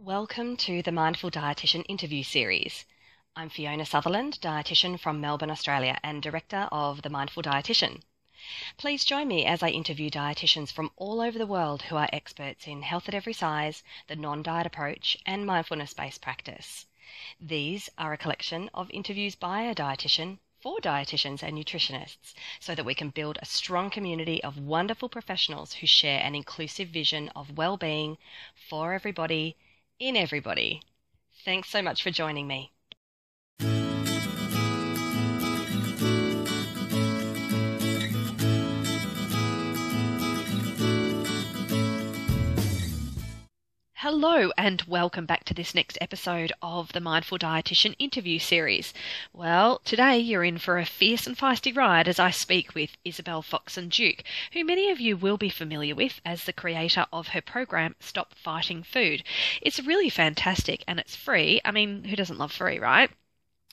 Welcome to the Mindful Dietitian interview series. I'm Fiona Sutherland, dietitian from Melbourne, Australia, and director of The Mindful Dietitian. Please join me as I interview dietitians from all over the world who are experts in health at every size, the non diet approach, and mindfulness based practice. These are a collection of interviews by a dietitian for dietitians and nutritionists so that we can build a strong community of wonderful professionals who share an inclusive vision of well-being for everybody in everybody. Thanks so much for joining me. Hello, and welcome back to this next episode of the Mindful Dietitian interview series. Well, today you're in for a fierce and feisty ride as I speak with Isabel Foxen Duke, who many of you will be familiar with as the creator of her program Stop Fighting Food. It's really fantastic and it's free. I mean, who doesn't love free, right?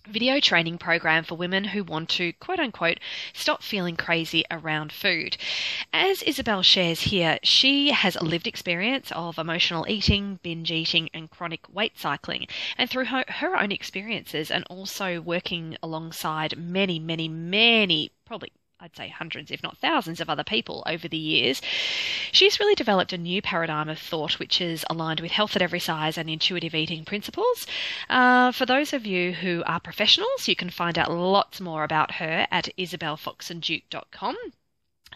Video training program for women who want to quote unquote stop feeling crazy around food. As Isabel shares here, she has a lived experience of emotional eating, binge eating, and chronic weight cycling. And through her, her own experiences and also working alongside many, many, many, probably I'd say hundreds, if not thousands, of other people over the years. She's really developed a new paradigm of thought which is aligned with health at every size and intuitive eating principles. Uh, for those of you who are professionals, you can find out lots more about her at isabelfoxenduke.com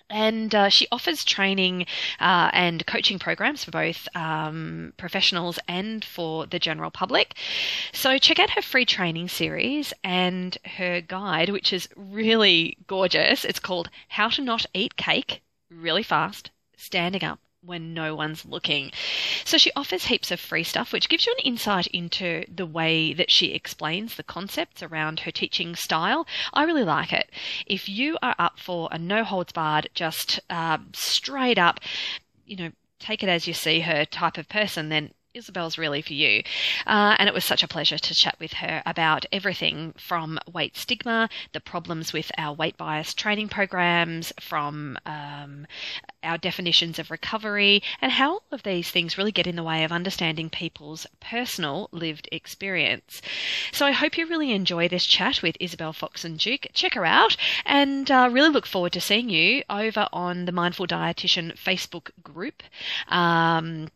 and uh, she offers training uh, and coaching programs for both um, professionals and for the general public. So check out her free training series and her guide, which is really gorgeous. It's called How to Not Eat Cake Really Fast, Standing Up when no one's looking. So she offers heaps of free stuff, which gives you an insight into the way that she explains the concepts around her teaching style. I really like it. If you are up for a no holds barred, just uh, straight up, you know, take it as you see her type of person, then Isabel's really for you. Uh, and it was such a pleasure to chat with her about everything from weight stigma, the problems with our weight bias training programs, from um, our definitions of recovery, and how all of these things really get in the way of understanding people's personal lived experience. So I hope you really enjoy this chat with Isabel Foxen Duke. Check her out and uh, really look forward to seeing you over on the Mindful Dietitian Facebook group. Um,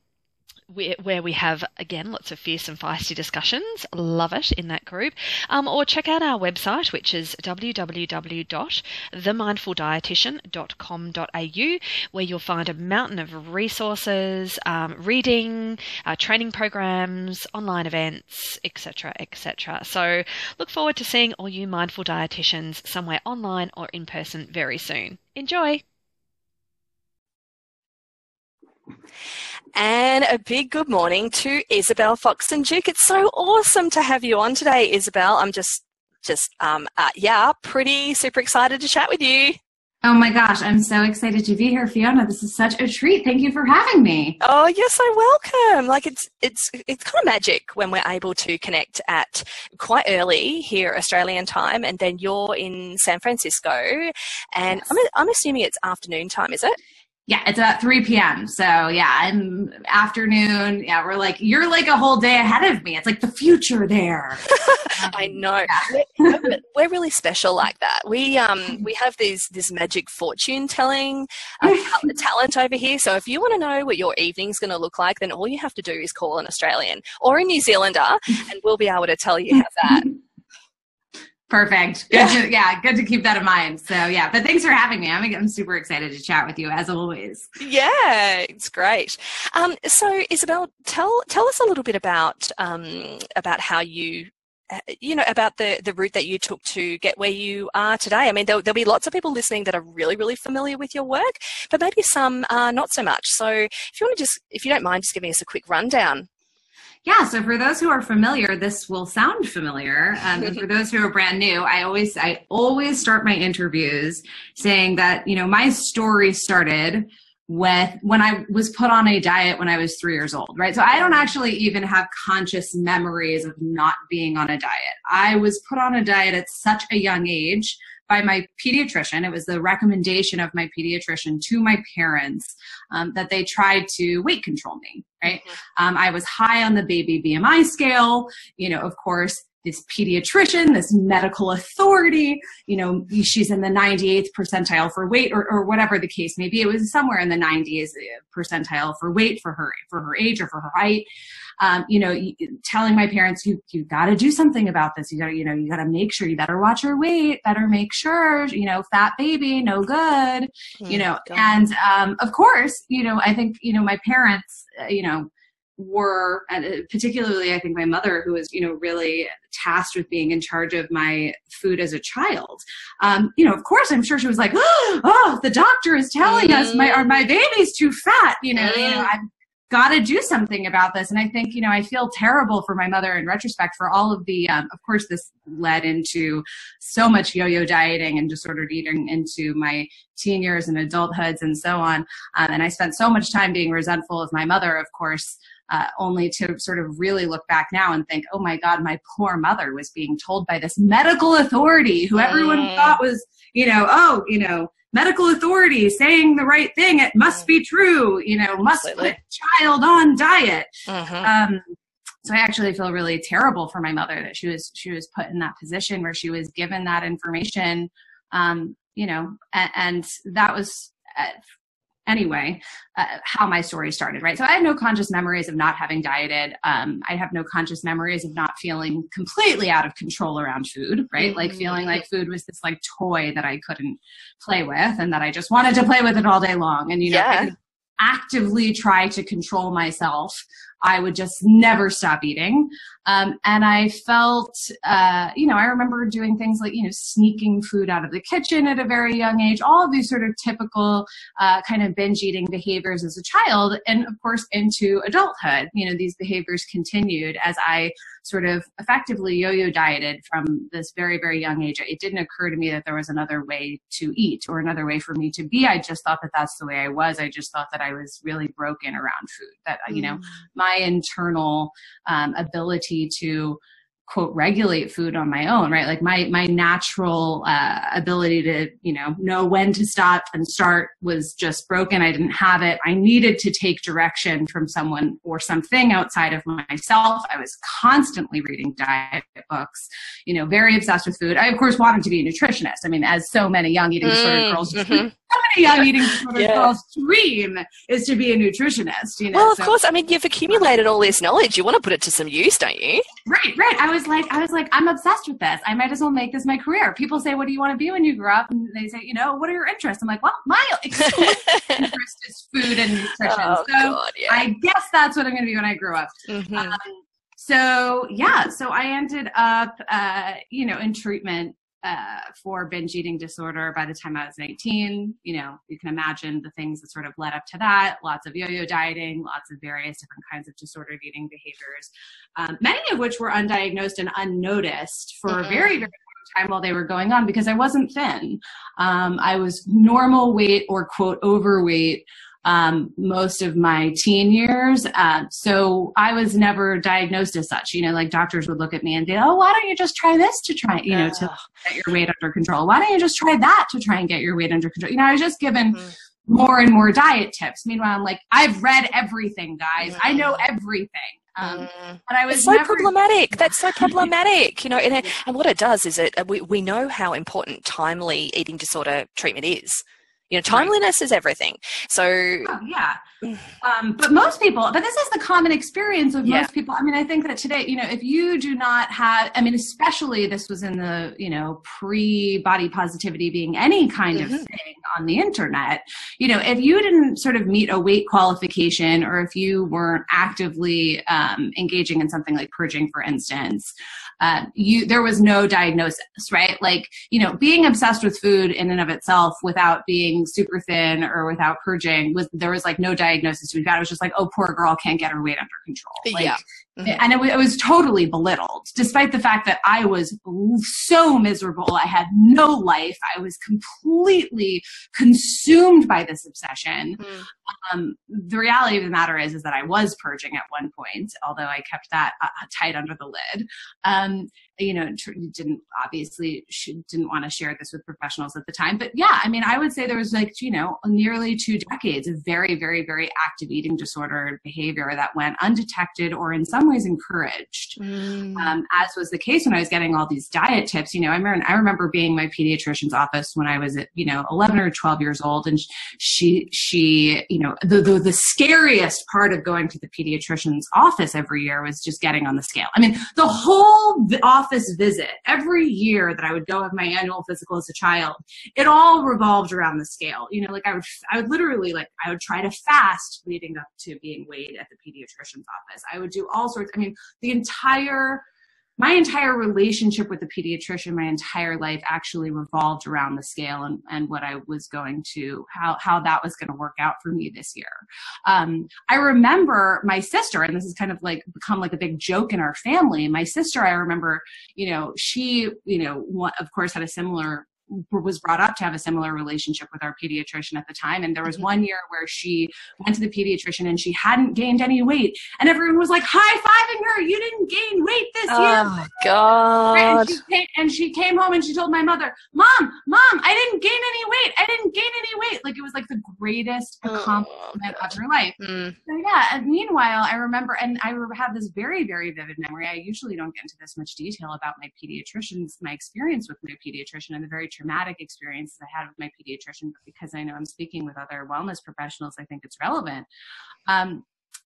where we have again lots of fierce and feisty discussions. Love it in that group. Um, or check out our website, which is www.themindfuldietitian.com.au, where you'll find a mountain of resources, um, reading, uh, training programs, online events, etc., etc. So look forward to seeing all you mindful dietitians somewhere online or in person very soon. Enjoy. And a big good morning to Isabel Foxen Duke. It's so awesome to have you on today, Isabel. I'm just, just, um, uh, yeah, pretty super excited to chat with you. Oh my gosh, I'm so excited to be here, Fiona. This is such a treat. Thank you for having me. Oh, you're so welcome. Like it's it's it's kind of magic when we're able to connect at quite early here Australian time, and then you're in San Francisco, and yes. I'm I'm assuming it's afternoon time, is it? Yeah, it's about 3 p.m. So yeah, and afternoon. Yeah, we're like, you're like a whole day ahead of me. It's like the future there. I know. Yeah. we're, we're, really special like that. We um we have these this magic fortune telling uh, talent over here. So if you want to know what your evening's going to look like, then all you have to do is call an Australian or a New Zealander, and we'll be able to tell you how that. Perfect. Good yeah. To, yeah, good to keep that in mind. So yeah, but thanks for having me. I'm, I'm super excited to chat with you as always. Yeah, it's great. Um, so Isabel, tell tell us a little bit about um, about how you uh, you know about the the route that you took to get where you are today i mean there'll, there'll, be lots of people listening that are really really familiar with your work but maybe some are not so much so if you want to just if you don't mind just giving us a quick rundown yeah, so for those who are familiar, this will sound familiar. Um, and for those who are brand new, I always I always start my interviews saying that you know my story started with when I was put on a diet when I was three years old, right? So I don't actually even have conscious memories of not being on a diet. I was put on a diet at such a young age by my pediatrician. It was the recommendation of my pediatrician to my parents um, that they tried to weight control me, right? Mm-hmm. Um, I was high on the baby BMI scale. You know, of course, this pediatrician, this medical authority, you know, she's in the 98th percentile for weight or, or whatever the case may be. It was somewhere in the 90th percentile for weight for her, for her age or for her height. Um, you know, telling my parents, you, you got to do something about this. You got to, you know, you got to make sure you better watch your weight, better make sure, you know, fat baby, no good, oh you know, God. and, um, of course, you know, I think, you know, my parents, uh, you know, were uh, particularly i think my mother who was you know really tasked with being in charge of my food as a child um, you know of course i'm sure she was like oh the doctor is telling mm. us my or my baby's too fat you know, mm. you know mm. Got to do something about this and i think you know i feel terrible for my mother in retrospect for all of the um, of course this led into so much yo-yo dieting and disordered eating into my teen years and adulthoods and so on um, and i spent so much time being resentful of my mother of course uh, only to sort of really look back now and think, oh my God, my poor mother was being told by this medical authority who everyone mm. thought was, you know, oh, you know, medical authority saying the right thing. It must mm. be true, you know, must Absolutely. put child on diet. Mm-hmm. Um, so I actually feel really terrible for my mother that she was she was put in that position where she was given that information, um, you know, and, and that was uh, anyway uh, how my story started right so i have no conscious memories of not having dieted um, i have no conscious memories of not feeling completely out of control around food right mm-hmm. like feeling like food was this like toy that i couldn't play with and that i just wanted to play with it all day long and you know yeah. actively try to control myself I would just never stop eating. Um, and I felt, uh, you know, I remember doing things like, you know, sneaking food out of the kitchen at a very young age, all of these sort of typical uh, kind of binge eating behaviors as a child. And of course, into adulthood, you know, these behaviors continued as I sort of effectively yo yo dieted from this very, very young age. It didn't occur to me that there was another way to eat or another way for me to be. I just thought that that's the way I was. I just thought that I was really broken around food, that, you know, mm. My internal um, ability to quote regulate food on my own right like my my natural uh, ability to you know know when to stop and start was just broken i didn't have it i needed to take direction from someone or something outside of myself i was constantly reading diet books you know very obsessed with food i of course wanted to be a nutritionist i mean as so many young eating disorder mm, girls mm-hmm so many young eating disorder yeah. girls' dream is to be a nutritionist. You know, well, of so, course. I mean, you've accumulated all this knowledge. You want to put it to some use, don't you? Right, right. I was like, I was like, I'm obsessed with this. I might as well make this my career. People say, "What do you want to be when you grow up?" And they say, "You know, what are your interests?" I'm like, "Well, my interest is food and nutrition." Oh, so God, yeah. I guess that's what I'm going to be when I grow up. Mm-hmm. Um, so yeah, so I ended up, uh, you know, in treatment uh, for binge eating disorder by the time I was 18. You know, you can imagine the things that sort of led up to that lots of yo yo dieting, lots of various different kinds of disordered eating behaviors, um, many of which were undiagnosed and unnoticed for mm-hmm. a very, very long time while they were going on because I wasn't thin. Um, I was normal weight or quote overweight um, most of my teen years. Uh, so I was never diagnosed as such. You know, like doctors would look at me and be, oh, why don't you just try this to try, you know, to get your weight under control? Why don't you just try that to try and get your weight under control? You know, I was just given mm-hmm. more and more diet tips. Meanwhile, I'm like, I've read everything, guys. Mm-hmm. I know mm-hmm. everything. Um, mm. but I was it's so never... problematic. That's so problematic, you know. And, and what it does is it we we know how important timely eating disorder treatment is. You know, timeliness right. is everything. So oh, yeah. Um, but most people, but this is the common experience of yeah. most people. I mean, I think that today, you know, if you do not have, I mean, especially this was in the, you know, pre body positivity being any kind mm-hmm. of thing on the internet, you know, if you didn't sort of meet a weight qualification or if you weren't actively um, engaging in something like purging, for instance, uh, you there was no diagnosis, right? Like, you know, being obsessed with food in and of itself without being super thin or without purging was there was like no diagnosis to be got. It was just like, oh, poor girl can't get her weight under control. Like, yeah. Mm-hmm. And it, w- it, was totally belittled, despite the fact that I was so miserable. I had no life. I was completely consumed by this obsession. Mm. Um, the reality of the matter is, is that I was purging at one point, although I kept that uh, tight under the lid. Um, you know, didn't obviously didn't want to share this with professionals at the time. But yeah, I mean, I would say there was like, you know, nearly two decades of very, very, very active eating disorder behavior that went undetected or in some ways encouraged. Mm. Um, as was the case when I was getting all these diet tips. You know, I remember, I remember being in my pediatrician's office when I was at, you know, 11 or 12 years old. And she, she, you know, the, the, the scariest part of going to the pediatrician's office every year was just getting on the scale. I mean, the whole office office visit every year that I would go have my annual physical as a child, it all revolved around the scale. You know, like I would, I would literally like, I would try to fast leading up to being weighed at the pediatrician's office. I would do all sorts. I mean, the entire my entire relationship with the pediatrician my entire life actually revolved around the scale and, and what i was going to how, how that was going to work out for me this year. Um, i remember my sister and this has kind of like become like a big joke in our family. My sister i remember you know she you know of course had a similar was brought up to have a similar relationship with our pediatrician at the time. And there was mm-hmm. one year where she went to the pediatrician and she hadn't gained any weight. And everyone was like high fiving her. You didn't gain weight this oh, year. Oh, God. And she, came, and she came home and she told my mother, Mom, Mom, I didn't gain any weight. I didn't gain any weight. Like it was like the greatest oh, accomplishment oh, of her life. Mm. So, yeah. And meanwhile, I remember, and I have this very, very vivid memory. I usually don't get into this much detail about my pediatricians, my experience with my pediatrician and the very traumatic experiences I had with my pediatrician, but because I know I'm speaking with other wellness professionals, I think it's relevant. Um,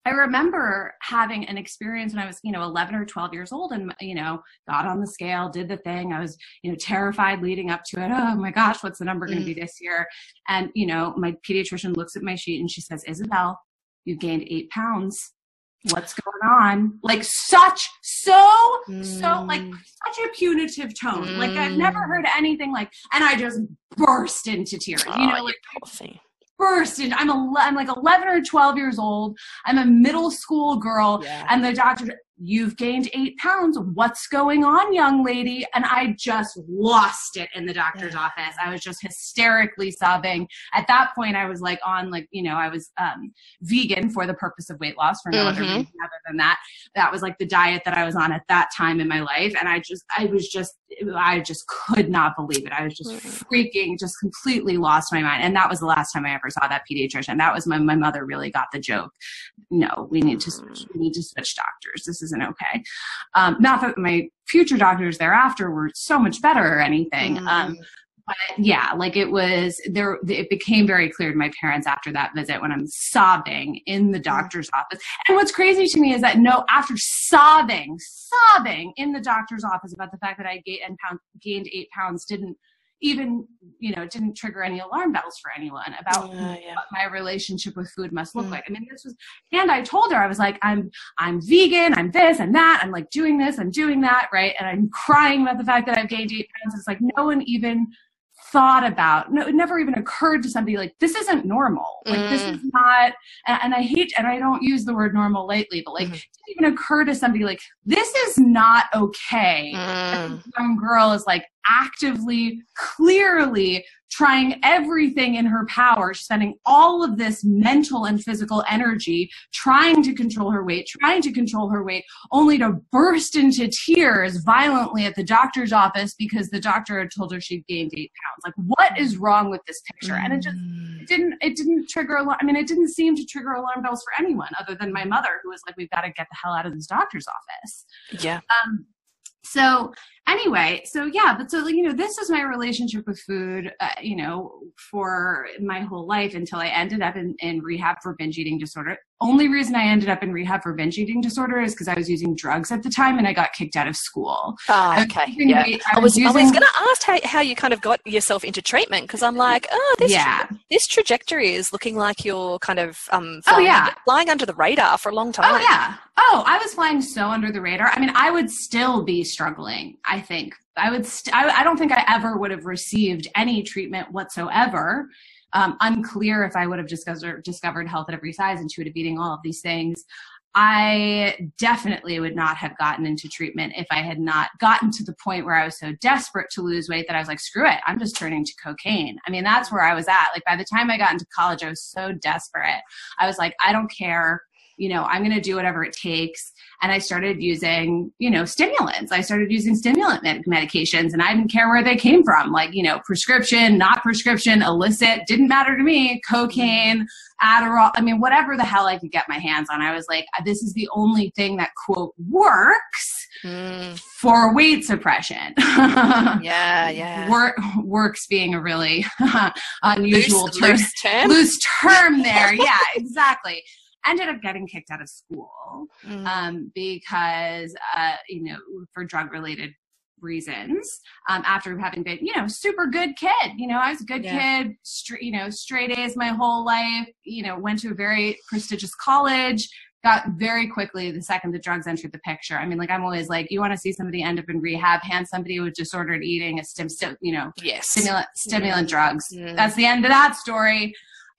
I remember having an experience when I was, you know, 11 or 12 years old and, you know, got on the scale, did the thing. I was, you know, terrified leading up to it. Oh my gosh, what's the number going to mm. be this year? And, you know, my pediatrician looks at my sheet and she says, Isabel, you gained eight pounds what's going on like such so mm. so like mm. such a punitive tone mm. like i've never heard mm. anything like and i just burst into tears oh, you know like burst into i'm a i'm like 11 or 12 years old i'm a middle school girl yeah. and the doctor You've gained eight pounds. What's going on, young lady? And I just lost it in the doctor's yeah. office. I was just hysterically sobbing. At that point, I was like on like, you know, I was um, vegan for the purpose of weight loss for no mm-hmm. other reason other than that. That was like the diet that I was on at that time in my life. And I just, I was just, I just could not believe it. I was just mm-hmm. freaking, just completely lost my mind. And that was the last time I ever saw that pediatrician. That was when my mother really got the joke. No, we need to switch, mm. we need to switch doctors. This is isn't okay. Um, not that my future doctors thereafter were so much better or anything. Mm-hmm. Um, but yeah, like it was there, it became very clear to my parents after that visit when I'm sobbing in the mm. doctor's mm-hmm. office. And what's crazy to me is that no, after sobbing, sobbing in the doctor's office about the fact that I gained, gained eight pounds, didn't even you know didn't trigger any alarm bells for anyone about yeah. what my relationship with food must look mm. like i mean this was and i told her i was like i'm i'm vegan i'm this and that i'm like doing this i'm doing that right and i'm crying about the fact that i've gained eight pounds it's like no one even thought about no it never even occurred to somebody like this isn't normal like mm. this is not and, and, i hate and i don't use the word normal lately but like mm. it didn't even occur to somebody like this is not okay mm. young girl is like actively, clearly trying everything in her power, spending all of this mental and physical energy trying to control her weight, trying to control her weight, only to burst into tears violently at the doctor's office because the doctor had told her she'd gained eight pounds. Like, what is wrong with this picture? And it just it didn't it didn't trigger alarm. I mean, it didn't seem to trigger alarm bells for anyone other than my mother, who was like, "We've got to get the hell out of this doctor's office." Yeah. Um, so anyway so yeah but so you know this is my relationship with food uh, you know for my whole life until i ended up in, in rehab for binge eating disorder only reason I ended up in rehab for binge eating disorder is because I was using drugs at the time and I got kicked out of school. Oh, okay. Yeah. I, I was, was, using... was going to ask how, how you kind of got yourself into treatment because I'm like, oh, this, yeah. Tra- this trajectory is looking like you're kind of um, flying, oh, yeah. under, flying under the radar for a long time. Oh, yeah. Oh, I was flying so under the radar. I mean, I would still be struggling, I think. I would, st- I, I don't think I ever would have received any treatment whatsoever um, unclear if I would have discovered, discovered health at every size, intuitive eating, all of these things. I definitely would not have gotten into treatment if I had not gotten to the point where I was so desperate to lose weight that I was like, screw it, I'm just turning to cocaine. I mean, that's where I was at. Like by the time I got into college, I was so desperate. I was like, I don't care. You know, I'm going to do whatever it takes and I started using, you know, stimulants. I started using stimulant med- medications and I didn't care where they came from, like, you know, prescription, not prescription, illicit, didn't matter to me, cocaine, Adderall, I mean, whatever the hell I could get my hands on. I was like, this is the only thing that quote works mm. for weight suppression. yeah, yeah. Work, works being a really unusual loose, term. Loose term. Loose term there. yeah, exactly ended up getting kicked out of school mm. um, because, uh, you know, for drug related reasons um, after having been you know super good kid you know i was a good yeah. kid straight you know straight a's my whole life you know went to a very prestigious college got very quickly the second the drugs entered the picture i mean like i'm always like you want to see somebody end up in rehab hand somebody with disordered eating a stim, you know yes. stimulant stimulant yeah. drugs mm. that's the end of that story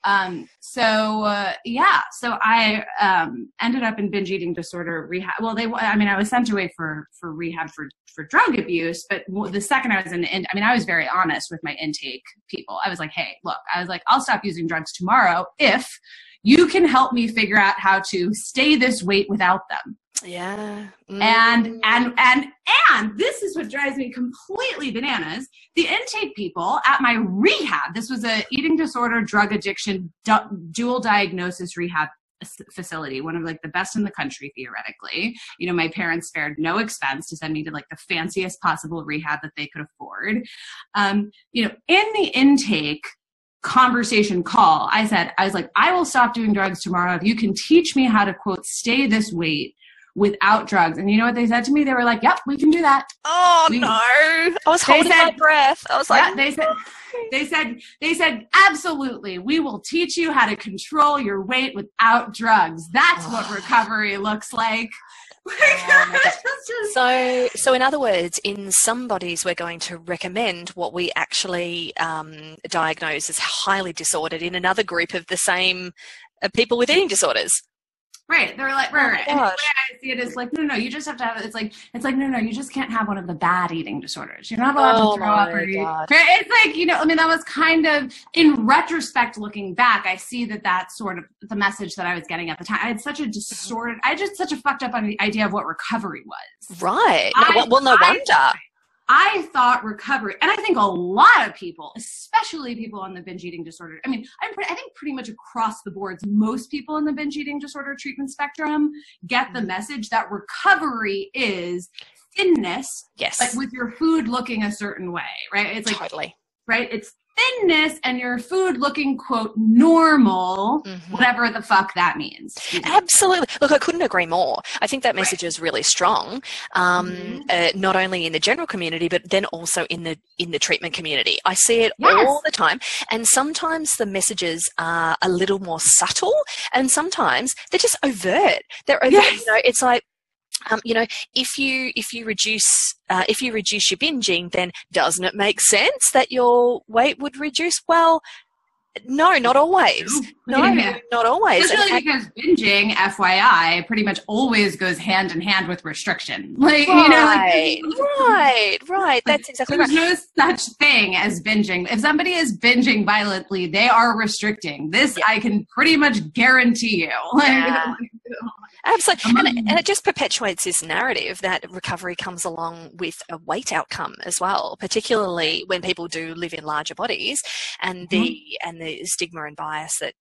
um, so uh, yeah, so I um, ended up in binge eating disorder rehab. Well, they, I mean, I was sent away for for rehab for for drug abuse, but the second I was in, I mean, I was very honest with my intake people. I was like, hey, look, I was like, I'll stop using drugs tomorrow if you can help me figure out how to stay this weight without them. Yeah. Mm. And and and and this is what drives me completely bananas. The intake people at my rehab, this was a eating disorder, drug addiction, du- dual diagnosis rehab facility, one of like the best in the country theoretically. You know, my parents spared no expense to send me to like the fanciest possible rehab that they could afford. Um, you know, in the intake conversation call, I said, I was like, I will stop doing drugs tomorrow if you can teach me how to quote stay this weight without drugs. And you know what they said to me? They were like, "Yep, we can do that." Oh we, no! I was holding said, my breath. I was like, yeah, "They said." They said, they said, absolutely, we will teach you how to control your weight without drugs. That's what recovery looks like. Oh so, so in other words, in some bodies, we're going to recommend what we actually um, diagnose as highly disordered. In another group of the same uh, people with eating disorders. Right. They're like, right, right. Oh and the way I see it is like, no, no, you just have to have it. It's like, it's like, no, no, you just can't have one of the bad eating disorders. You're not allowed oh to throw up or eat. It's like, you know, I mean, that was kind of, in retrospect, looking back, I see that that's sort of the message that I was getting at the time. I had such a distorted, I just such a fucked up idea of what recovery was. Right. I, well, no wonder. I, I thought recovery, and I think a lot of people, especially people on the binge eating disorder, I mean, I'm I think pretty much across the boards, most people in the binge eating disorder treatment spectrum get the mm-hmm. message that recovery is thinness, yes, but with your food looking a certain way, right? It's like totally right. It's thinness and your food looking quote normal mm-hmm. whatever the fuck that means absolutely look i couldn't agree more i think that message right. is really strong um, mm-hmm. uh, not only in the general community but then also in the in the treatment community i see it yes. all the time and sometimes the messages are a little more subtle and sometimes they're just overt they're overt yes. you know it's like um, you know, if you if you reduce uh, if you reduce your binging, then doesn't it make sense that your weight would reduce? Well, no, not always. No, yeah. not always. Especially because binging, FYI, pretty much always goes hand in hand with restriction. Like, right, you know, like, right, right. That's exactly there's right. There's no such thing as binging. If somebody is binging violently, they are restricting. This yeah. I can pretty much guarantee you. Like, yeah. Absolutely. And, and, it just perpetuates this narrative that recovery comes along with a weight outcome as well, particularly when people do live in larger bodies and the mm-hmm. and the stigma and bias that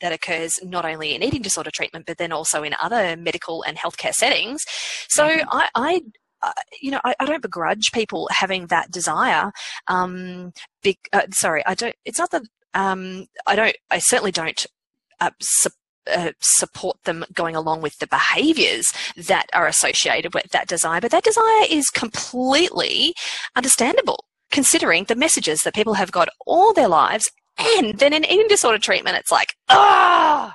that occurs not only in eating disorder treatment but then also in other medical and healthcare settings. So mm-hmm. I, I uh, you know, I, I, don't begrudge people having that desire. Um, uh, sorry, I don't. It's not that um, I don't. I certainly don't uh, su- uh, support them going along with the behaviors that are associated with that desire. But that desire is completely understandable considering the messages that people have got all their lives. And then in eating disorder treatment, it's like, ah.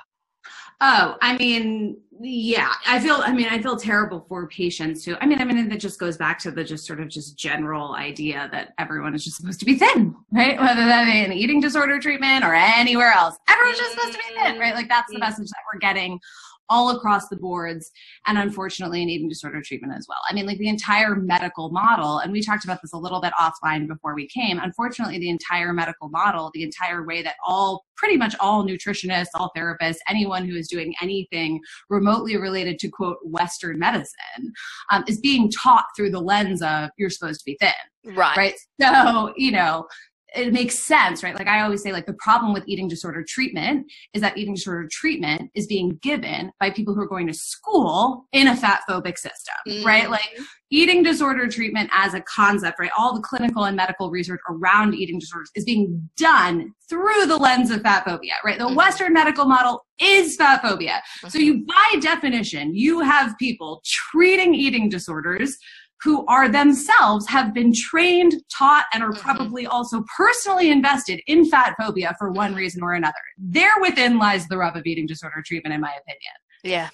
Oh, I mean, yeah, I feel, I mean, I feel terrible for patients who, I mean, I mean, that just goes back to the just sort of just general idea that everyone is just supposed to be thin, right? Whether that be an eating disorder treatment or anywhere else, everyone's just supposed to be thin, right? Like that's the message that we're getting all across the boards and unfortunately in eating disorder treatment as well. I mean, like the entire medical model, and we talked about this a little bit offline before we came. Unfortunately, the entire medical model, the entire way that all pretty much all nutritionists, all therapists, anyone who is doing anything remotely related to quote Western medicine um, is being taught through the lens of you're supposed to be thin. Right. Right. So, you know, it makes sense, right? Like I always say, like the problem with eating disorder treatment is that eating disorder treatment is being given by people who are going to school in a fat phobic system, mm-hmm. right? Like eating disorder treatment as a concept, right? All the clinical and medical research around eating disorders is being done through the lens of fat phobia, right? The mm-hmm. Western medical model is fat phobia. Mm-hmm. So you, by definition, you have people treating eating disorders who are themselves have been trained, taught, and are mm-hmm. probably also personally invested in fat phobia for one reason or another. There within lies the rub of eating disorder treatment, in my opinion. Yeah,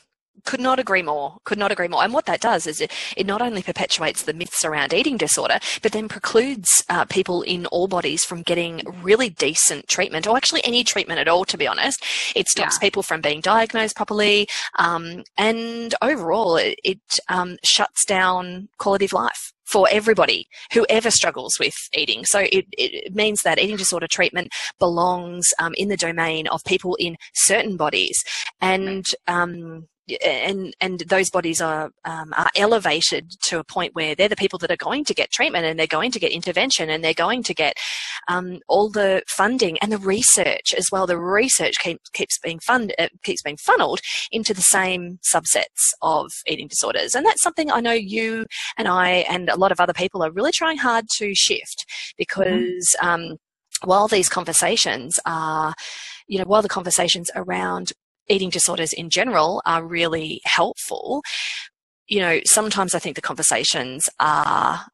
could not agree more. Could not agree more. And what that does is it, it not only perpetuates the myths around eating disorder, but then precludes uh, people in all bodies from getting really decent treatment, or actually any treatment at all, to be honest. It stops yeah. people from being diagnosed properly. Um, and overall, it, it um, shuts down quality of life for everybody whoever struggles with eating. So it, it means that eating disorder treatment belongs um, in the domain of people in certain bodies. And um, and and those bodies are um, are elevated to a point where they're the people that are going to get treatment and they're going to get intervention and they're going to get um, all the funding and the research as well. The research keep, keeps being fund uh, keeps being funneled into the same subsets of eating disorders, and that's something I know you and I and a lot of other people are really trying hard to shift because. Mm-hmm. Um, while these conversations are, you know, while the conversations around eating disorders in general are really helpful, you know, sometimes I think the conversations are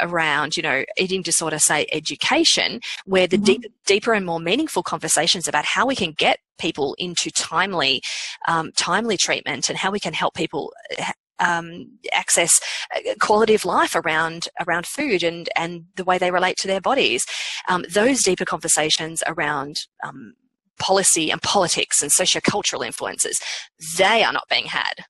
around, you know, eating disorder, say education, where the mm-hmm. deep, deeper and more meaningful conversations about how we can get people into timely, um, timely treatment and how we can help people um, access uh, quality of life around around food and and the way they relate to their bodies. Um, those deeper conversations around um, policy and politics and sociocultural influences, they are not being had.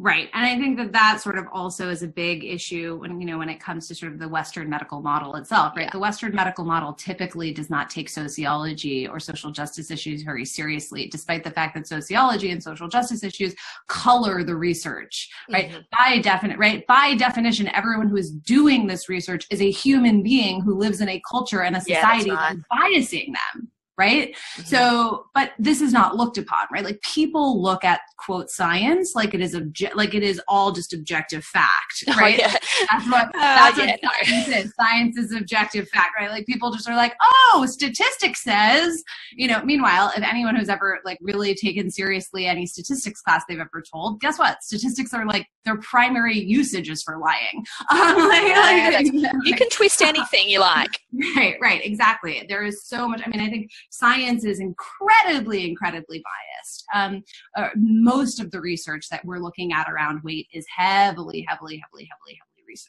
Right. And I think that that sort of also is a big issue when, you know, when it comes to sort of the Western medical model itself, right? Yeah. The Western medical model typically does not take sociology or social justice issues very seriously, despite the fact that sociology and social justice issues color the research, right? Mm-hmm. By definite, right? By definition, everyone who is doing this research is a human being who lives in a culture and a society yeah, that's biasing them right? Mm-hmm. So, but this is not looked upon, right? Like people look at quote science like it is object, like it is all just objective fact, oh, right? Oh, yeah. That's what uh, that's yeah, what no. science is. Science is objective fact, right? Like people just are like, oh, statistics says, you know. Meanwhile, if anyone who's ever like really taken seriously any statistics class they've ever told, guess what? Statistics are like their primary usage is for lying. Um, like, yeah, like, you can twist anything you like. Right, right, exactly. There is so much. I mean, I think science is incredibly, incredibly biased. Um, uh, most of the research that we're looking at around weight is heavily, heavily, heavily, heavily,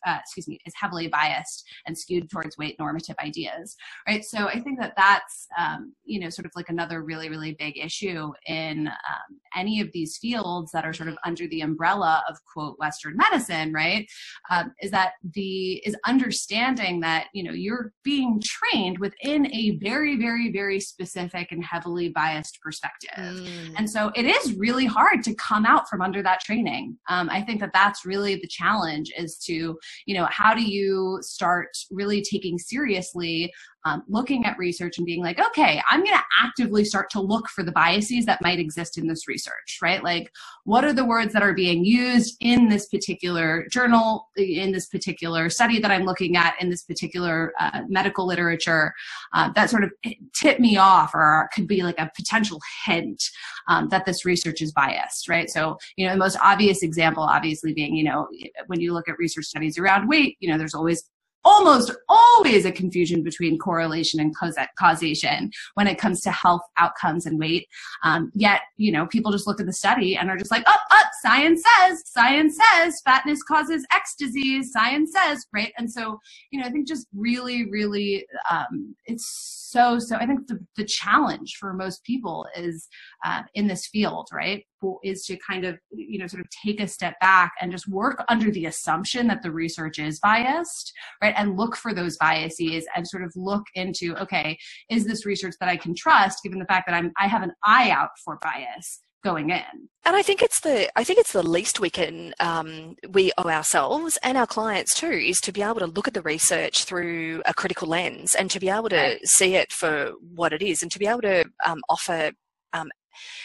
uh, excuse me, is heavily biased and skewed towards weight normative ideas, right? So I think that that's, um, you know, sort of like another really, really big issue in um, any of these fields that are sort of under the umbrella of quote Western medicine, right? Um, is that the is understanding that you know you're being trained within a very, very, very specific and heavily biased perspective, mm. and so it is really hard to come out from under that training. Um, I think that that's really the challenge is to you know how do you start really taking seriously um, looking at research and being like, okay, I'm going to actively start to look for the biases that might exist in this research, right? Like, what are the words that are being used in this particular journal, in this particular study that I'm looking at, in this particular uh, medical literature uh, that sort of tip me off or could be like a potential hint um, that this research is biased, right? So, you know, the most obvious example, obviously, being, you know, when you look at research studies around weight, you know, there's always almost always a confusion between correlation and causation when it comes to health outcomes and weight. Um, yet, you know, people just look at the study and are just like, oh, oh, science says, science says fatness causes X disease, science says, right? And so, you know, I think just really, really, um, it's so, so I think the, the challenge for most people is uh, in this field, right? Is to kind of, you know, sort of take a step back and just work under the assumption that the research is biased, right? And look for those biases and sort of look into, okay, is this research that I can trust given the fact that I'm, I have an eye out for bias? going in. And I think it's the I think it's the least we can um, we owe ourselves and our clients too is to be able to look at the research through a critical lens and to be able to right. see it for what it is and to be able to um, offer um,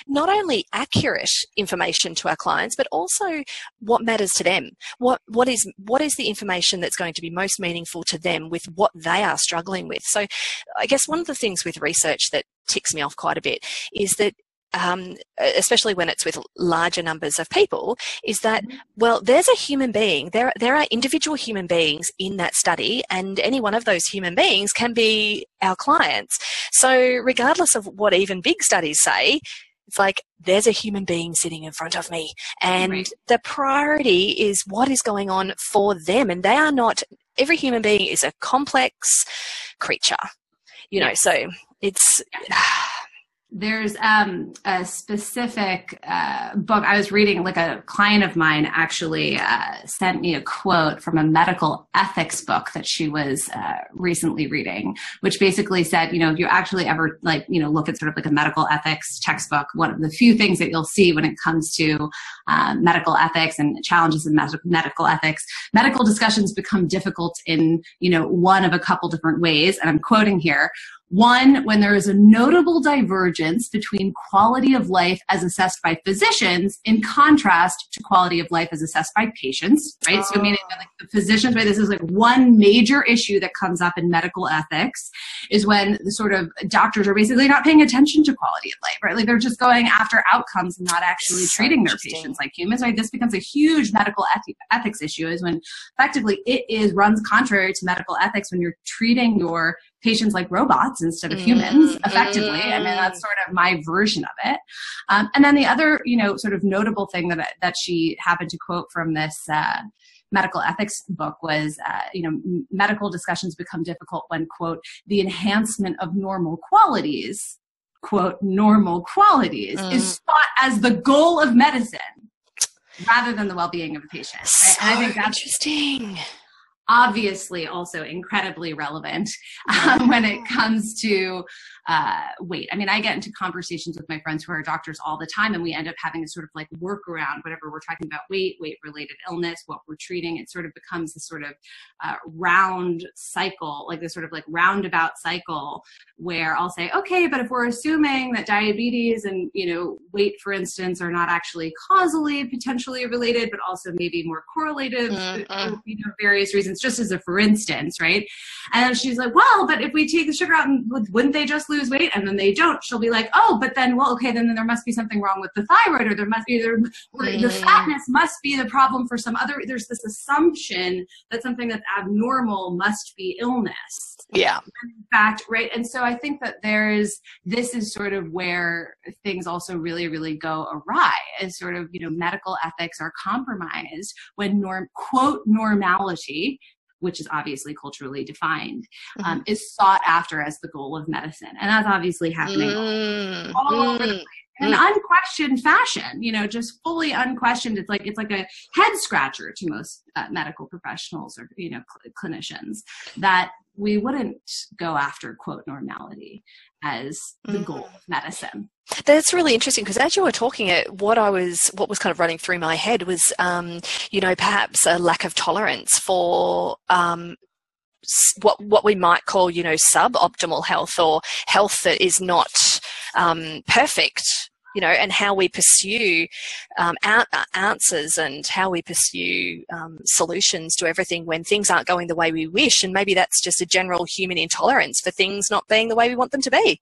not only accurate information to our clients, but also what matters to them. What what is what is the information that's going to be most meaningful to them with what they are struggling with. So, I guess one of the things with research that ticks me off quite a bit is that um, especially when it's with larger numbers of people, is that mm-hmm. well, there's a human being. There, there are individual human beings in that study, and any one of those human beings can be our clients. So, regardless of what even big studies say, it's like there's a human being sitting in front of me, and right. the priority is what is going on for them, and they are not. Every human being is a complex creature, you know. So it's. there's um, a specific uh, book I was reading. Like a client of mine actually uh, sent me a quote from a medical ethics book that she was uh, recently reading, which basically said, you know, if you actually ever like, you know, look at sort of like a medical ethics textbook, one of the few things that you'll see when it comes to um, medical ethics and challenges in med- medical ethics, medical discussions become difficult in, you know, one of a couple different ways. And I'm quoting here. One, when there is a notable divergence between quality of life as assessed by physicians in contrast to quality of life as assessed by patients, right? Oh. So meaning like the physicians, right? This is like one major issue that comes up in medical ethics is when the sort of doctors are basically not paying attention to quality of life, right? Like they're just going after outcomes and not actually treating their patients like humans, right? This becomes a huge medical eth- ethics issue is when effectively it is runs contrary to medical ethics when you're treating your patients like robots instead of humans mm-hmm. effectively. I mean, that's sort of my version of it. Um, and then the other, you know, sort of notable thing that, that she happened to quote from this, uh, medical ethics book was, uh, you know, medical discussions become difficult when, quote, the enhancement of normal qualities, quote, normal qualities mm. is thought as the goal of medicine rather than the well-being of the patient. So I think that's interesting obviously also incredibly relevant um, when it comes to uh, weight. I mean, I get into conversations with my friends who are doctors all the time, and we end up having to sort of like work around whatever we're talking about weight, weight related illness, what we're treating. It sort of becomes this sort of uh, round cycle, like this sort of like roundabout cycle where I'll say, okay, but if we're assuming that diabetes and, you know, weight, for instance, are not actually causally potentially related, but also maybe more correlative, mm-hmm. you know, various reasons, just as a for instance, right? And she's like, well, but if we take the sugar out, wouldn't they just lose weight and then they don't, she'll be like, oh, but then, well, okay, then, then there must be something wrong with the thyroid or there must be, there, mm. the fatness must be the problem for some other, there's this assumption that something that's abnormal must be illness. Yeah. In fact, right. And so I think that there's, this is sort of where things also really, really go awry is sort of, you know, medical ethics are compromised when norm, quote, normality which is obviously culturally defined, mm-hmm. um, is sought after as the goal of medicine. And that's obviously happening mm-hmm. all over the mm-hmm. place an unquestioned fashion you know just fully unquestioned. It's like it's like a head scratcher to most uh, medical professionals or you know cl- clinicians that we wouldn't go after quote normality as the mm. goal of medicine. That's really interesting because as you were talking it what i was what was kind of running through my head was um, you know perhaps a lack of tolerance for um, what what we might call you know suboptimal health or health that is not um, perfect you know, and how we pursue um, answers and how we pursue um, solutions to everything when things aren't going the way we wish. And maybe that's just a general human intolerance for things not being the way we want them to be.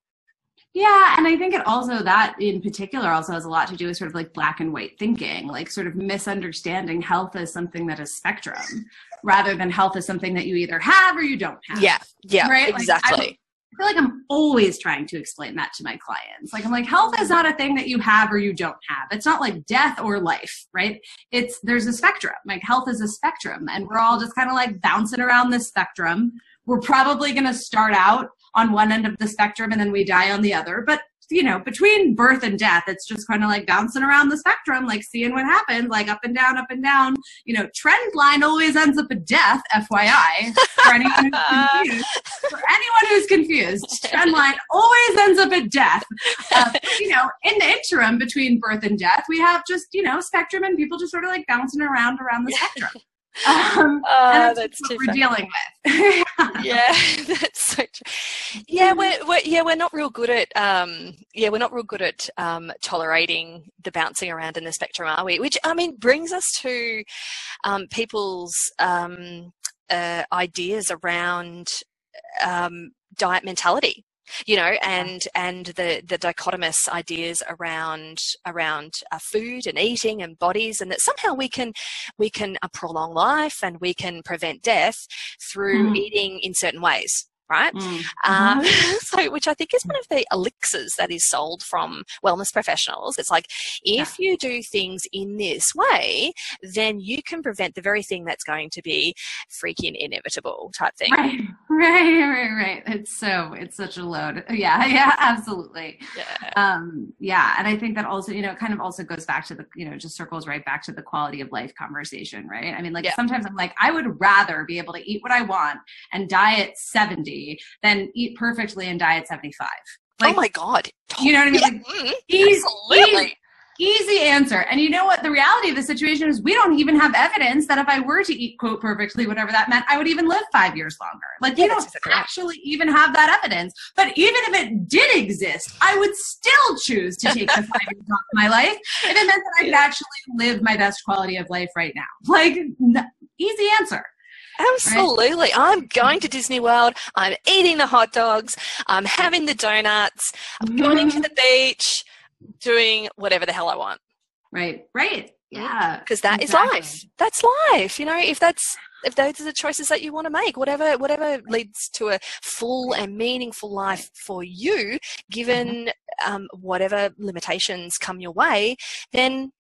Yeah, and I think it also that in particular also has a lot to do with sort of like black and white thinking, like sort of misunderstanding health as something that is spectrum rather than health as something that you either have or you don't have. Yeah, yeah, right? exactly. Like, I feel like I'm always trying to explain that to my clients. Like I'm like, health is not a thing that you have or you don't have. It's not like death or life, right? It's there's a spectrum. Like health is a spectrum, and we're all just kind of like bouncing around this spectrum. We're probably going to start out on one end of the spectrum and then we die on the other. But you know, between birth and death, it's just kind of like bouncing around the spectrum, like seeing what happens, like up and down, up and down. You know, trend line always ends up at death, FYI. For anyone who's confused, for anyone who's confused, trend line always ends up at death. Uh, you know, in the interim between birth and death, we have just you know spectrum and people just sort of like bouncing around around the spectrum. Um, uh, that's, what we're funny. dealing with. yeah, that's so. Yeah, we're, we're, yeah we're not real good at um, yeah we're not real good at um, tolerating the bouncing around in the spectrum, are we? Which I mean brings us to um, people's um, uh, ideas around um, diet mentality you know and and the the dichotomous ideas around around uh, food and eating and bodies and that somehow we can we can uh, prolong life and we can prevent death through mm. eating in certain ways right? Mm. Mm-hmm. so, which I think is one of the elixirs that is sold from wellness professionals. It's like if yeah. you do things in this way, then you can prevent the very thing that's going to be freaking inevitable type thing. Right, right, right, right. It's so it's such a load. Yeah, yeah, absolutely. Yeah, um, yeah, and I think that also you know it kind of also goes back to the you know just circles right back to the quality of life conversation, right? I mean, like yeah. sometimes I'm like I would rather be able to eat what I want and die at than eat perfectly and die at 75. Like, oh my God. You know what I mean? Like, mm-hmm. easy, Absolutely. Easy answer. And you know what? The reality of the situation is we don't even have evidence that if I were to eat, quote, perfectly, whatever that meant, I would even live five years longer. Like, yeah, we don't actually even have that evidence. But even if it did exist, I would still choose to take the five years off my life if it meant that I could actually live my best quality of life right now. Like, easy answer. Absolutely. Right? I'm going to Disney World. I'm eating the hot dogs. I'm having the donuts. I'm going to mm-hmm. the beach, doing whatever the hell I want. Right. Right. Yeah. Because that exactly. is life. That's life. You know, if that's if those are the choices that you want to make, whatever whatever leads to a full and meaningful life for you, given mm-hmm. um, whatever limitations come your way, then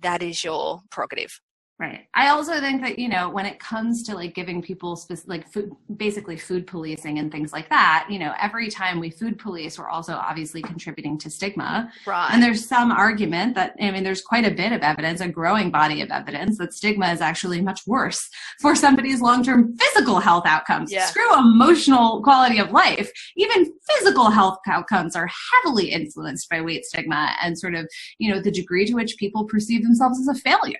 that is your prerogative. Right. I also think that, you know, when it comes to like giving people specific, like food, basically food policing and things like that, you know, every time we food police, we're also obviously contributing to stigma. Right. And there's some argument that, I mean, there's quite a bit of evidence, a growing body of evidence that stigma is actually much worse for somebody's long-term physical health outcomes. Yeah. Screw emotional quality of life. Even physical health outcomes are heavily influenced by weight stigma and sort of, you know, the degree to which people perceive themselves as a failure.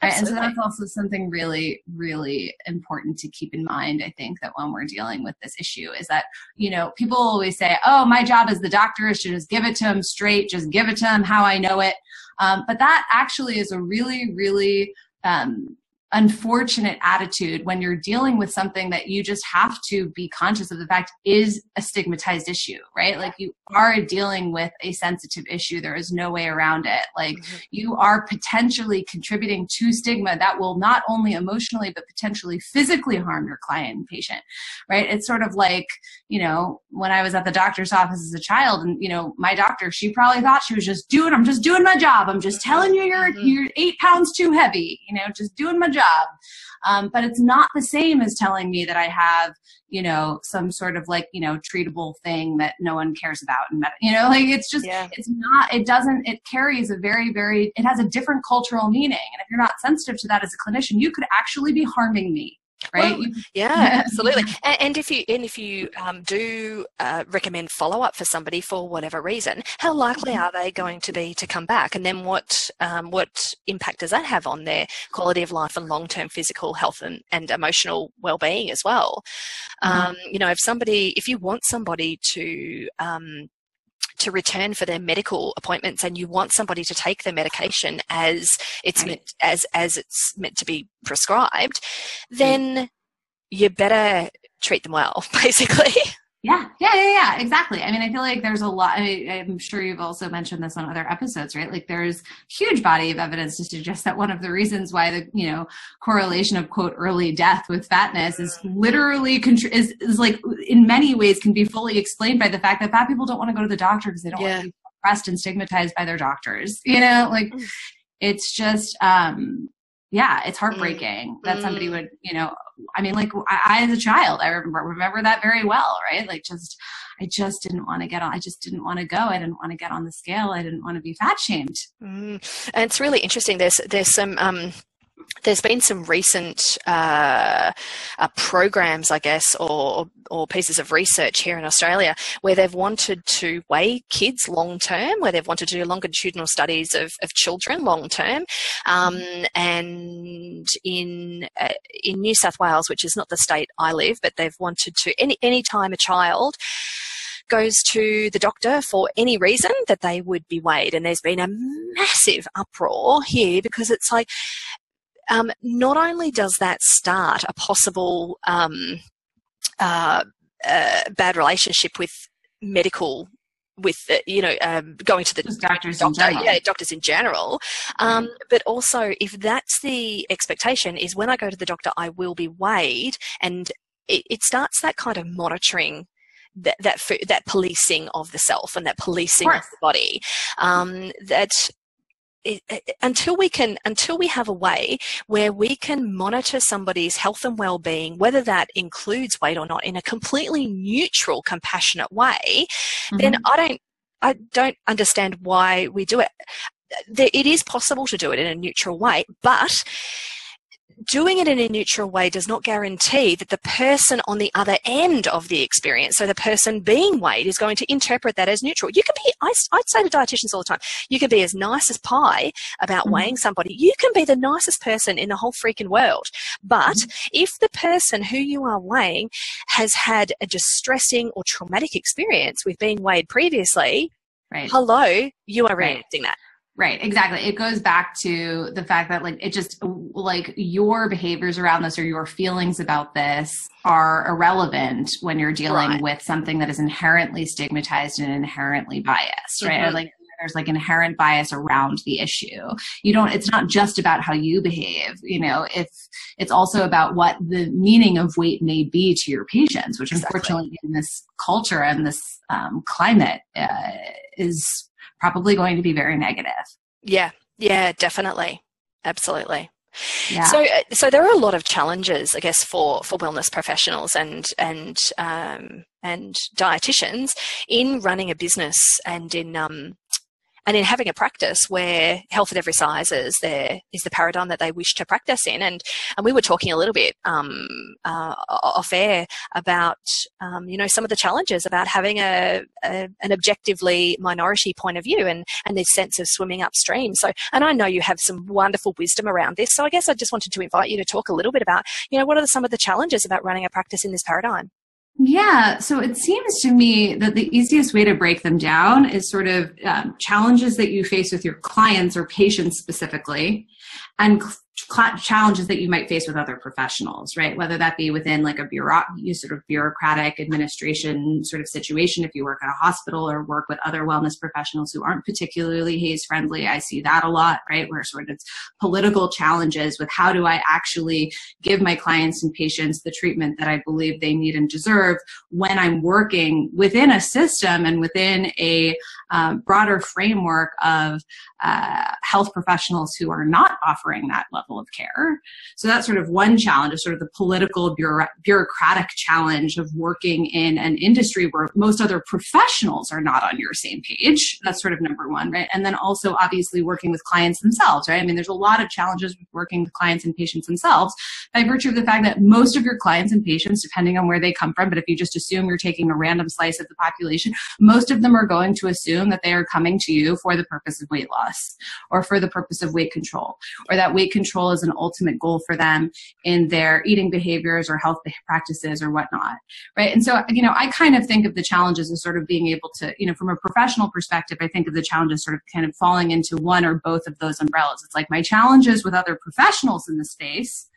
Right. That's also something really, really important to keep in mind. I think that when we're dealing with this issue is that, you know, people always say, oh, my job as the doctor is to just give it to them straight, just give it to them how I know it. Um, but that actually is a really, really um, unfortunate attitude when you're dealing with something that you just have to be conscious of the fact is a stigmatized issue, right? Like you are dealing with a sensitive issue. There is no way around it. Like mm-hmm. you are potentially contributing to stigma that will not only emotionally, but potentially physically harm your client and patient, right? It's sort of like, you know, when I was at the doctor's office as a child and, you know, my doctor, she probably thought she was just doing, I'm just doing my job. I'm just telling you you're, mm-hmm. you're eight pounds too heavy, you know, just doing my job job. Um, but it's not the same as telling me that I have, you know, some sort of like, you know, treatable thing that no one cares about. And, you know, like it's just, yeah. it's not, it doesn't, it carries a very, very, it has a different cultural meaning. And if you're not sensitive to that as a clinician, you could actually be harming me right? Well, yeah absolutely. And, and, if you and if you um, do uh, recommend follow-up for somebody for whatever reason how likely mm-hmm. are they going to be to come back? And then what um, what impact does that have on their quality of life and long-term physical health and, and emotional well-being as well? Mm-hmm. um, you know if somebody if you want somebody to um, to return for their medical appointments and you want somebody to take their medication as it's right. meant as as it's meant to be prescribed, mm. then you better treat them well, basically. Yeah, yeah, yeah, yeah, exactly. I mean, I feel like there's a lot. I am sure you've also mentioned this on other episodes, right? Like, there's huge body of evidence to suggest that one of the reasons why the you know correlation of quote early death with fatness is literally is is like in many ways can be fully explained by the fact that fat people don't want to go to the doctor because they don't yeah. want to be oppressed and stigmatized by their doctors. You know, like mm. it's just um yeah, it's heartbreaking mm. that somebody mm. would, you know, I mean, like I, I, as a child, I remember, remember that very well, right? Like just, I just didn't want to get on, I just didn't want to go. I didn't want to get on the scale. I didn't want to be fat shamed. Mm. And it's really interesting. There's, there's some, um, there's been some recent uh, uh, programs, I guess, or, or pieces of research here in Australia where they've wanted to weigh kids long term, where they've wanted to do longitudinal studies of, of children long term. Um, and in uh, in New South Wales, which is not the state I live, but they've wanted to any any time a child goes to the doctor for any reason that they would be weighed. And there's been a massive uproar here because it's like um, not only does that start a possible um, uh, uh, bad relationship with medical with uh, you know um, going to the Just doctors doctor, in yeah, doctors in general. Um, But also, if that's the expectation, is when I go to the doctor, I will be weighed, and it, it starts that kind of monitoring. That, that that policing of the self and that policing of, of the body, um, that it, it, until we can until we have a way where we can monitor somebody's health and well-being whether that includes weight or not in a completely neutral compassionate way mm-hmm. then i don't i don't understand why we do it it is possible to do it in a neutral way but doing it in a neutral way does not guarantee that the person on the other end of the experience, so the person being weighed, is going to interpret that as neutral. You can be, I, would say to dietitians all the time, you can be as nice as pie about mm-hmm. weighing somebody. You can be the nicest person in the whole freaking world. But mm-hmm. if the person who you are weighing has had a distressing or traumatic experience with being weighed previously, right. hello, you are right. reacting that. Right, exactly. It goes back to the fact that like it just like your behaviors around this or your feelings about this are irrelevant when you're dealing right. with something that is inherently stigmatized and inherently biased, right? Mm-hmm. Like there's like inherent bias around the issue. You don't it's not just about how you behave, you know, it's it's also about what the meaning of weight may be to your patients, which exactly. unfortunately in this culture and this um, climate uh, is probably going to be very negative. Yeah, yeah, definitely. Absolutely. Yeah. So, uh, so there are a lot of challenges, I guess, for, for wellness professionals and and um, and dietitians in running a business and in um, and in having a practice where health at every size is there is the paradigm that they wish to practice in. And and we were talking a little bit um, uh, off air about um, you know some of the challenges about having a, a, an objectively minority point of view and and this sense of swimming upstream. So and I know you have some wonderful wisdom around this. So I guess I just wanted to invite you to talk a little bit about you know what are some of the challenges about running a practice in this paradigm yeah, so it seems to me that the easiest way to break them down is sort of um, challenges that you face with your clients or patients specifically, and challenges that you might face with other professionals, right? Whether that be within like a bureau, sort of bureaucratic administration sort of situation, if you work at a hospital or work with other wellness professionals who aren't particularly HAES friendly. I see that a lot, right? Where sort of political challenges with how do I actually give my clients and patients the treatment that I believe they need and deserve when I'm working within a system and within a uh, broader framework of uh, health professionals who are not offering that level of care. So that's sort of one challenge, is sort of the political bureau- bureaucratic challenge of working in an industry where most other professionals are not on your same page. That's sort of number one, right? And then also obviously working with clients themselves, right? I mean, there's a lot of challenges with working with clients and patients themselves by virtue of the fact that most of your clients and patients, depending on where they come from, but if you just assume you're taking a random slice of the population, most of them are going to assume that they are coming to you for the purpose of weight loss or for the purpose of weight control, or that weight control is an ultimate goal for them in their eating behaviors or health practices or whatnot, right? And so, you know, I kind of think of the challenges as sort of being able to, you know, from a professional perspective, I think of the challenges sort of kind of falling into one or both of those umbrellas. It's like my challenges with other professionals in the space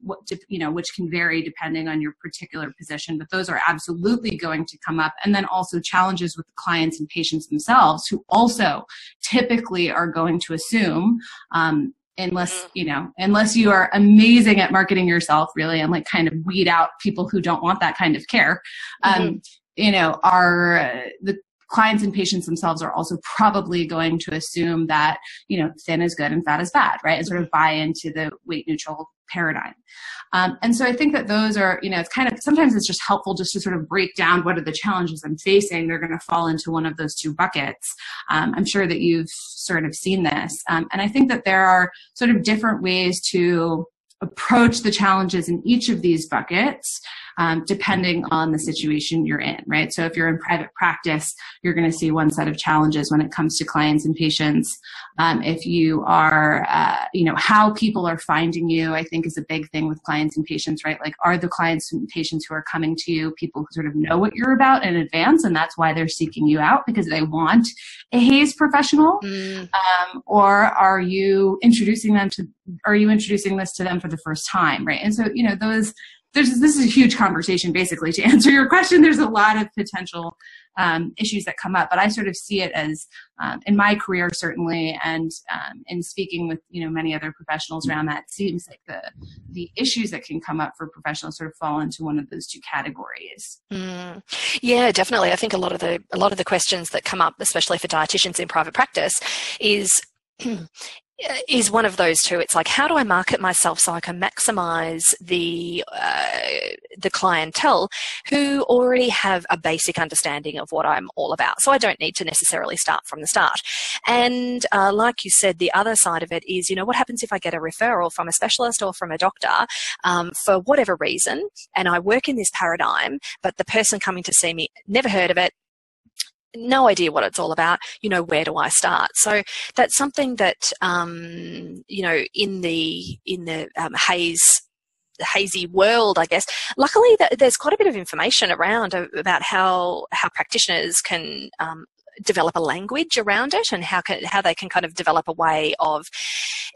what you know which can vary depending on your particular position but those are absolutely going to come up and then also challenges with the clients and patients themselves who also typically are going to assume um, unless mm-hmm. you know unless you are amazing at marketing yourself really and like kind of weed out people who don't want that kind of care um, mm-hmm. you know are uh, the clients and patients themselves are also probably going to assume that you know thin is good and fat is bad right? And sort of buy into the weight neutral paradigm. Um, and so i think that those are you know it's kind of sometimes it's just helpful just to sort of break down what are the challenges i'm facing. They're going to fall into one of those two buckets. Um, i'm sure that you've sort of seen this. Um, and i think that there are sort of different ways to approach the challenges in each of these buckets um, depending on the situation you're in, right? So if you're in private practice, you're going to see one set of challenges when it comes to clients and patients. Um, if you are, uh, you know, how people are finding you, I think is a big thing with clients and patients, right? Like, are the clients and patients who are coming to you people who sort of know what you're about in advance, and that's why they're seeking you out because they want a HAES professional, mm. um, or are you introducing them to? Are you introducing this to them for the first time, right? And so, you know, those there's this is a huge conversation basically to answer your question. There's a lot of potential um, issues that come up but i sort of see it as um, in my career certainly and um, in speaking with you know many other professionals around that seems like the the issues that can come up for professionals sort of fall into one of those two categories. Mm. yeah definitely. I think a lot of the a lot of the questions that come up especially for dietitians in private practice is is one of those two. It's like, how do I market myself so I can maximize the uh, the clientele who already have a basic understanding of what I'm all about. So I don't need to necessarily start from the start. And uh, like you said, the other side of it is, you know, what happens if I get a referral from a specialist or from a doctor um, for whatever reason, and I work in this paradigm, but the person coming to see me never heard of it, no idea what it's all about you know where do i start? So that's something that um, you know in the in the um, HAES hazy world i guess. Luckily there's quite a bit of information around about how how practitioners can um, develop a language around it and how can, how they can kind of develop a way of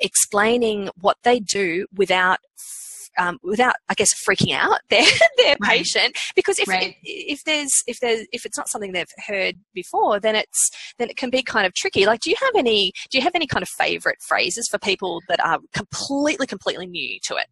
explaining what they do without um, without, I guess, freaking out their their right. patient. Because if, right. if, if there's if there's if it's not something they've heard before, then it's then it can be kind of tricky. Like, do you have any do you have any kind of favorite phrases for people that are completely completely new to it?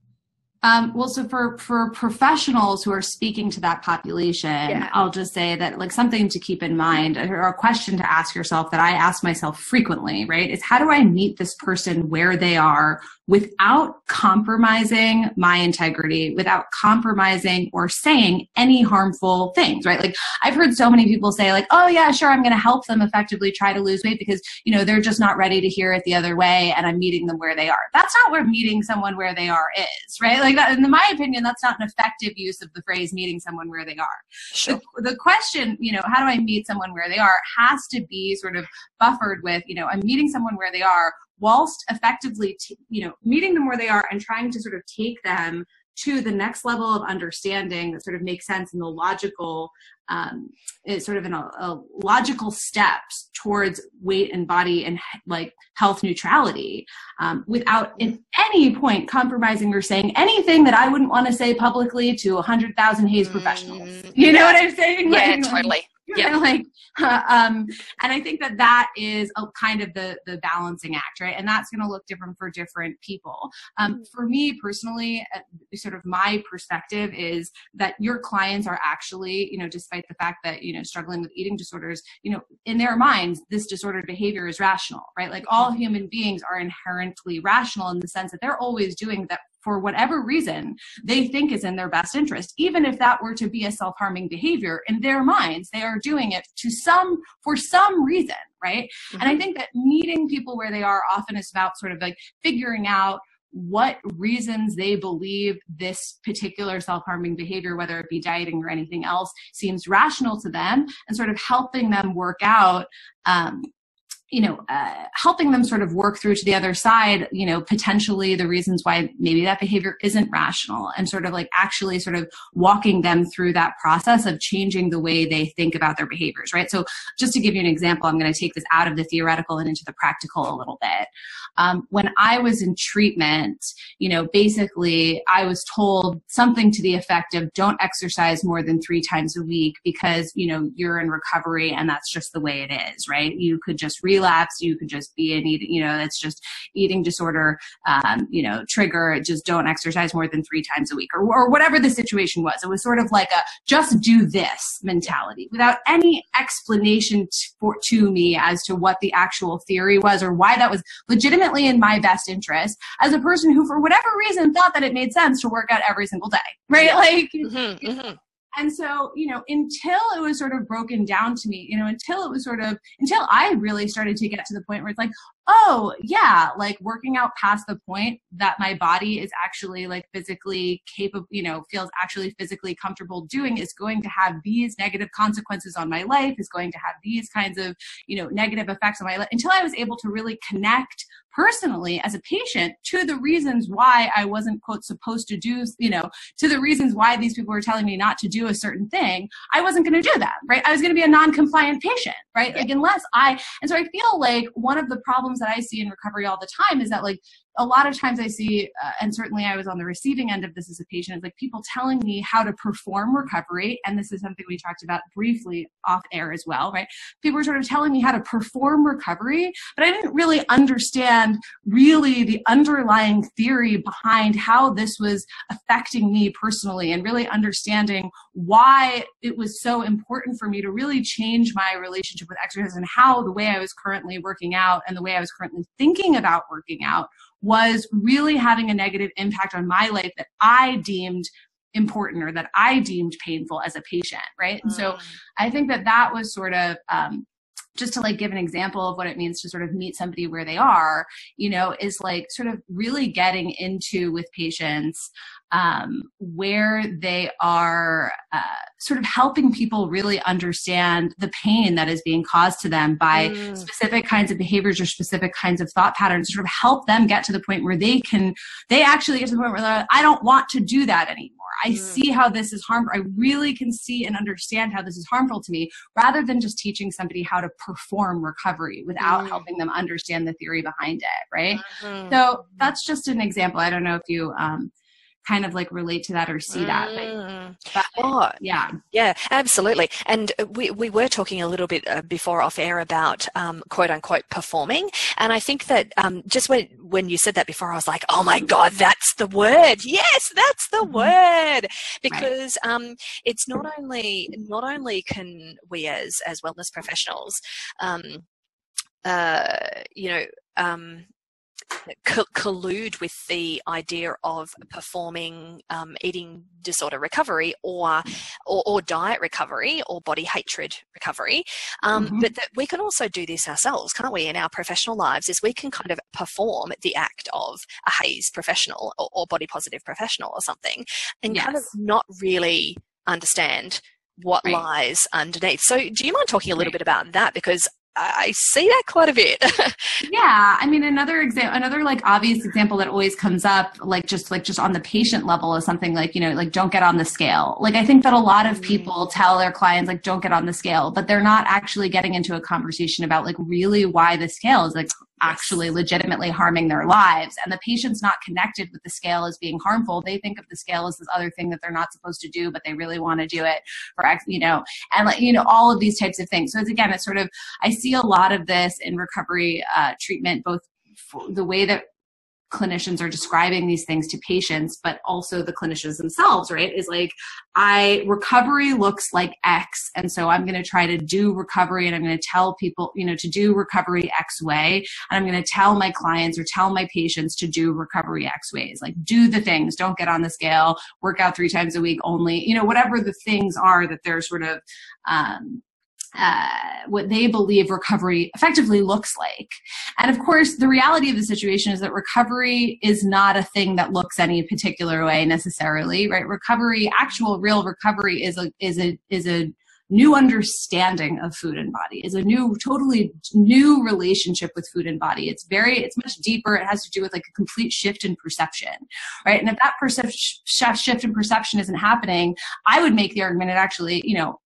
Um, well, so for for professionals who are speaking to that population, yeah. I'll just say that like something to keep in mind or a question to ask yourself that I ask myself frequently, right, is how do I meet this person where they are without compromising my integrity, without compromising or saying any harmful things, right? Like I've heard so many people say like, "Oh yeah, sure, I'm going to help them effectively try to lose weight because, you know, they're just not ready to hear it the other way and I'm meeting them where they are." That's not where meeting someone where they are is, right? Like that in my opinion, that's not an effective use of the phrase meeting someone where they are. Sure. The, the question, you know, how do I meet someone where they are has to be sort of buffered with, you know, I'm meeting someone where they are whilst effectively, t- you know, meeting them where they are and trying to sort of take them to the next level of understanding that sort of makes sense in the logical um, is sort of in a, a, logical steps towards weight and body and like health neutrality um, without in any point compromising or saying anything that I wouldn't want to say publicly to 100,000 HAES professionals. Mm, you know what I'm saying? Yeah, like, totally. yeah. like uh, um, and i think that that is a kind of the the balancing act right and that's going to look different for different people um, mm-hmm. for me personally uh, sort of my perspective is that your clients are actually you know despite the fact that you know struggling with eating disorders you know in their minds this disordered behavior is rational right like all mm-hmm. human beings are inherently rational in the sense that they're always doing that for whatever reason they think is in their best interest even if that were to be a self-harming behavior in their minds they are doing it to some for some reason right mm-hmm. and i mm-hmm. think that meeting people where they are often is about sort of like figuring out what reasons they believe this particular self-harming behavior whether it be dieting or anything else seems rational to them and sort of helping them work out um, you know, uh, helping them sort of work through to the other side, you know, potentially the reasons why maybe that behavior isn't rational and sort of like actually sort of walking them through that process of changing the way they think about their behaviors, right? So just to give you an example, I'm going to take this out of the theoretical and into the practical a little bit. Um, when I was in treatment, you know, basically I was told something to the effect of don't exercise more than three times a week because, you know, you're in recovery and that's just the way it is, right? You could just relapse. You could just be an eating, you know, it's just eating disorder, um, you know, trigger. Just don't exercise more than three times a week or, or whatever the situation was. It was sort of like a just do this mentality without any explanation to, for, to me as to what the actual theory was or why that was legitimately in my best interest as a person who, for whatever reason, thought that it made sense to work out every single day, right? Yeah. Like, mm-hmm, mm-hmm. And so, you know, until it was sort of broken down to me, you know, until it was sort of, until I really started to get to the point where it's like, oh, yeah, like working out past the point that my body is actually like physically capable, you know, feels actually physically comfortable doing is going to have these negative consequences on my life, is going to have these kinds of, you know, negative effects on my life until I was able to really connect personally as a patient to the reasons why I wasn't quote supposed to do, you know, to the reasons why these people were telling me not to do a certain thing, I wasn't going to do that, right? I was going to be a non-compliant patient, right? Like unless I, and so I feel like one of the problems that I see in recovery all the time is that like a lot of times I see, uh, and certainly I was on the receiving end of this as a patient, is like people telling me how to perform recovery. And this is something we talked about briefly off air as well, right? People were sort of telling me how to perform recovery, but I didn't really understand really the underlying theory behind how this was affecting me personally and really understanding why it was so important for me to really change my relationship with exercise and how the way I was currently working out and the way I was currently thinking about working out was really having a negative impact on my life that I deemed important or that I deemed painful as a patient, right? And so mm. I think that that was sort of um, just to like give an example of what it means to sort of meet somebody where they are, you know, is like sort of really getting into with patients um, where they are uh, sort of helping people really understand the pain that is being caused to them by mm. specific kinds of behaviors or specific kinds of thought patterns, sort of help them get to the point where they can, they actually get to the point where they're like, I don't want to do that anymore. I mm. see how this is harmful. I really can see and understand how this is harmful to me rather than just teaching somebody how to perform recovery without mm. helping them understand the theory behind it. Right. Mm-hmm. So that's just an example. I don't know if you, um, kind of like relate to that or see that. But, mm. but, oh, yeah. Yeah, absolutely. And we, we were talking a little bit uh, before off air about um, quote unquote performing. And I think that um, just when, when you said that before, I was like, oh my God, that's the word. Yes, that's the mm-hmm. word. Because right. um, it's not only, not only can we as, as wellness professionals, um, uh, you know, um, co- collude with the idea of performing um, eating disorder recovery or, or, or diet recovery or body hatred recovery, um, mm-hmm. but that we can also do this ourselves, can't we? In our professional lives, is we can kind of perform the act of a HAES professional or, or body positive professional or something, and yes. kind of not really understand what right. lies underneath. So, do you mind talking a little right. bit about that? Because I see that quite a bit. yeah, I mean, another example, another like obvious example that always comes up, like just like just on the patient level, is something like you know, like don't get on the scale. Like I think that a lot of mm-hmm. people tell their clients like don't get on the scale, but they're not actually getting into a conversation about like really why the scale is like actually legitimately harming their lives. And the patient's not connected with the scale as being harmful. They think of the scale as this other thing that they're not supposed to do but they really want to do it for you know and like you know all of these types of things. So it's again it's sort of i see a lot of this in recovery uh, treatment both the way that clinicians are describing these things to patients, but also the clinicians themselves, right? Is like, I, recovery looks like X. And so I'm going to try to do recovery and I'm going to tell people, you know, to do recovery X way. And I'm going to tell my clients or tell my patients to do recovery X ways. Like, do the things, don't get on the scale, work out three times a week only, you know, whatever the things are that they're sort of, um, uh, what they believe recovery effectively looks like. And of course, the reality of the situation is that recovery is not a thing that looks any particular way necessarily, right? Recovery, actual real recovery is a, is a, is a new understanding of food and body is a new totally new relationship with food and body it's very it's much deeper it has to do with like a complete shift in perception right and if that perception shift in perception isn't happening i would make the argument it actually you know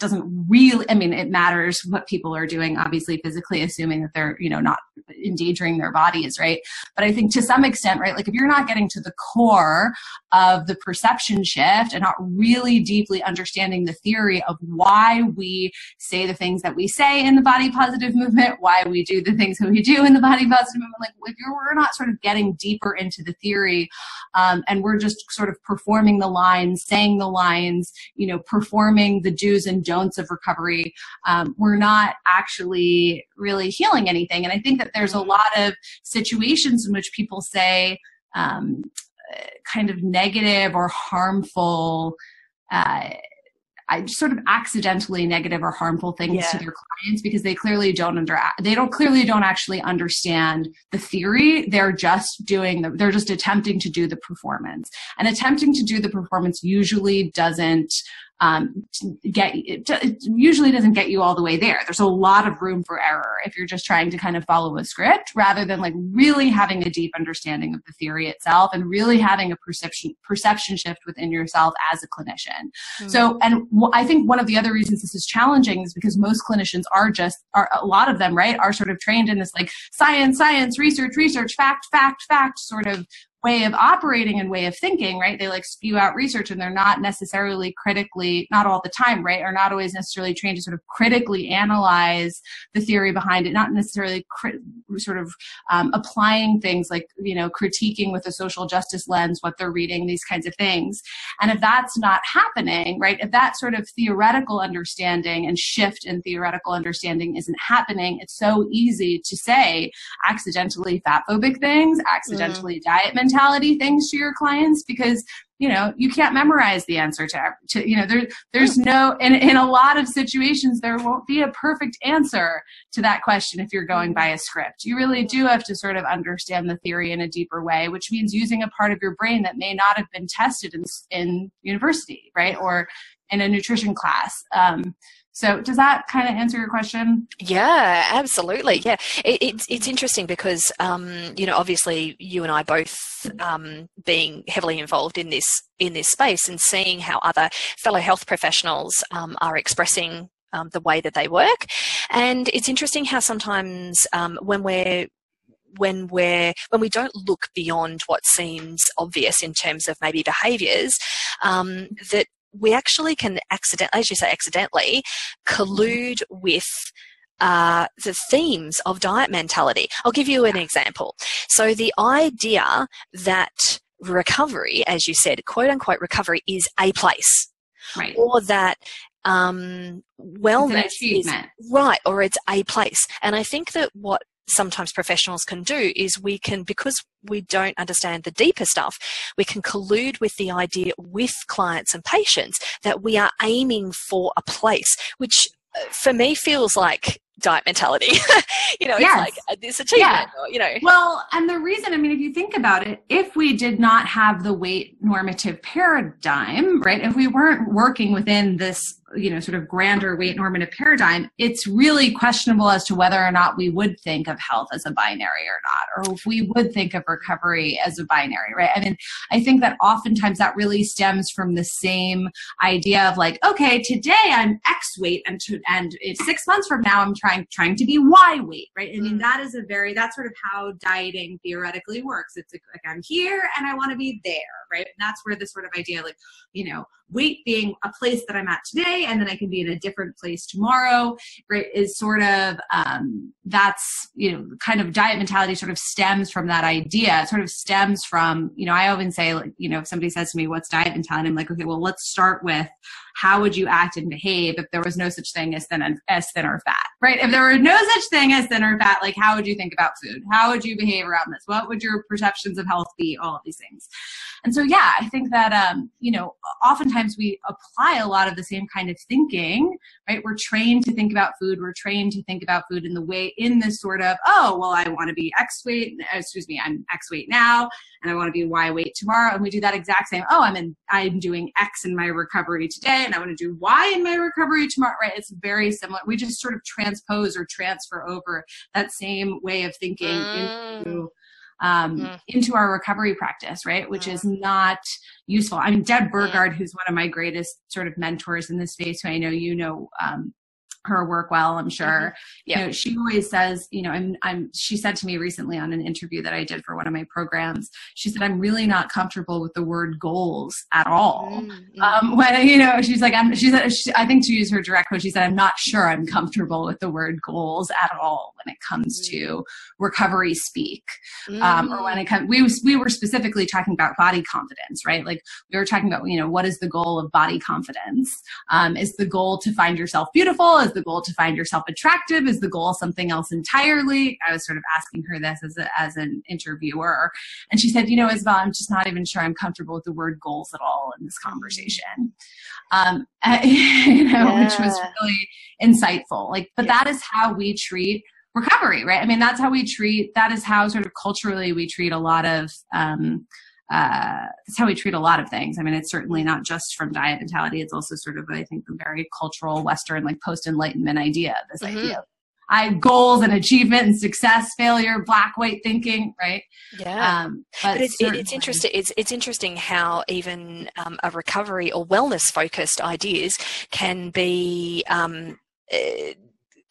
doesn't really i mean it matters what people are doing obviously physically assuming that they're you know not endangering their bodies right? But i think to some extent right like if you're not getting to the core of the perception shift and not really deeply understanding the theory of why we say the things that we say in the body positive movement why we do the things that we do in the body positive movement like if you're we're not sort of getting deeper into the theory um, and we're just sort of performing the lines saying the lines you know performing the do's and don'ts of recovery, um, we're not actually really healing anything. And I think that there's a lot of situations in which people say um, kind of negative or harmful. Uh, I sort of accidentally negative or harmful things yeah. to their clients because they clearly don't under they don't clearly don't actually understand the theory. They're just doing the they're just attempting to do the performance. And attempting to do the performance usually doesn't um, get it, usually doesn't get you all the way there. There's a lot of room for error if you're just trying to kind of follow a script rather than like really having a deep understanding of the theory itself and really having a perception perception shift within yourself as a clinician. Mm-hmm. So, and w- I think one of the other reasons this is challenging is because most clinicians are just are a lot of them right are sort of trained in this like science, science, research, research, fact, fact, fact sort of way of operating and way of thinking, right? They like spew out research and they're not necessarily critically, not all the time, right? Are not always necessarily trained to sort of critically analyze the theory behind it, not necessarily crit- sort of um, applying things like, you know, critiquing with a social justice lens what they're reading, these kinds of things. And if that's not happening, right? If that sort of theoretical understanding and shift in theoretical understanding isn't happening, it's so easy to say accidentally fat phobic things, accidentally mm. diet mentality things to your clients because you know you can't memorize the answer to, to you know there there's no in, in a lot of situations there won't be a perfect answer to that question if you're going by a script. You really do have to sort of understand the theory in a deeper way which means using a part of your brain that may not have been tested in in university right or in a nutrition class. Um, so does that kind of answer your question? Yeah, absolutely. Yeah, it, it's it's interesting because um, you know obviously you and I both um, being heavily involved in this in this space and seeing how other fellow health professionals um, are expressing um, the way that they work, and it's interesting how sometimes um, when we're when we're when we don't look beyond what seems obvious in terms of maybe behaviors um, that we actually can accident, as you say, accidentally collude with uh, the themes of diet mentality. I'll give you an example. So the idea that recovery, as you said, quote unquote recovery is a place. Right. Or that um, wellness is right, or it's a place. And I think that what sometimes professionals can do is we can, because we don't understand the deeper stuff, we can collude with the idea with clients and patients that we are aiming for a place, which uh, for me feels like diet mentality. you know, yes. it's like this uh, achievement, yeah. or, you know. Well, and the reason, I mean, if you think about it, if we did not have the weight normative paradigm, right, if we weren't working within this you know sort of grander weight normative paradigm it's really questionable as to whether or not we would think of health as a binary or not or if we would think of recovery as a binary right i mean i think that oftentimes that really stems from the same idea of like okay today i'm x weight and to, and six months from now i'm trying trying to be y weight right? I mean mm. that is a very that's sort of how dieting theoretically works. It's like i'm here and i want to be there right? And that's where this sort of idea like you know weight being a place that i'm at today and then I can be in a different place tomorrow, right? Is sort of, um, that's, you know, kind of diet mentality sort of stems from that idea. It sort of stems from, you know, I often say, like, you know, if somebody says to me, what's diet mentality? I'm like, okay, well, let's start with how would you act and behave if there was no such thing as thin, as thin or fat, right? If there were no such thing as thin or fat, like how would you think about food? How would you behave around this? What would your perceptions of health be? All of these things. And so, yeah, I think that, um, you know, oftentimes we apply a lot of the same kind of thinking, right? We're trained to think about food. We're trained to think about food in the way, in this sort of, oh, well, I want to be X weight, excuse me, I'm X weight now, and I want to be Y weight tomorrow. And we do that exact same, oh, I'm in, I'm doing X in my recovery today, and I want to do Y in my recovery tomorrow, right? It's very similar. We just sort of transpose or transfer over that same way of thinking mm. into um, mm-hmm. into our recovery practice, right? Which mm-hmm. is not useful. I mean, Deb Burgard, who's one of my greatest sort of mentors in this space, who I know you know um, her work well, I'm sure. Mm-hmm. Yeah. You know, she always says, you know, I'm, I'm, she said to me recently on an interview that I did for one of my programs, she said, I'm really not comfortable with the word goals at all. Mm-hmm. Um, when, you know, she's like, I'm, she said, she, I think to use her direct quote, she said, I'm not sure I'm comfortable with the word goals at all when it comes mm-hmm. to recovery speak. Um, or when it comes, we, we were specifically talking about body confidence, right? Like we were talking about, you know, what is the goal of body confidence? Um, is the goal to find yourself beautiful? Is the goal to find yourself attractive? Is the goal something else entirely? I was sort of asking her this as, a, as an interviewer. And she said, you know, Isabel, I'm just not even sure I'm comfortable with the word goals at all in this conversation. Um, you know, yeah. which was really insightful. Like, but yeah. that is how we treat recovery, right? I mean, that's how we treat, that is how sort of culturally we treat a lot of, um, uh, that's how we treat a lot of things. I mean, it's certainly not just from diet mentality. It's also sort of, I think, the very cultural Western, like post Enlightenment idea. This mm-hmm. idea of I goals and achievement and success, failure, black white thinking, right? Yeah. Um, but, but it's, it's interesting. It's it's interesting how even um, a recovery or wellness focused ideas can be um, uh,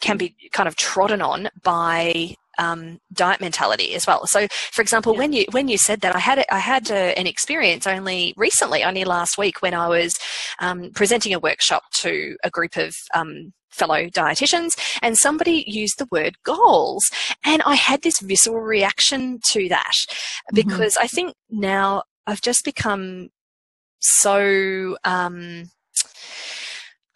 can be kind of trodden on by um, diet mentality as well. So, for example, yeah. when you when you said that, I had I had a, an experience only recently, only last week, when I was um, presenting a workshop to a group of um, fellow dietitians, and somebody used the word goals, and I had this visceral reaction to that mm-hmm. because mm-hmm. I think now I've just become so. Um,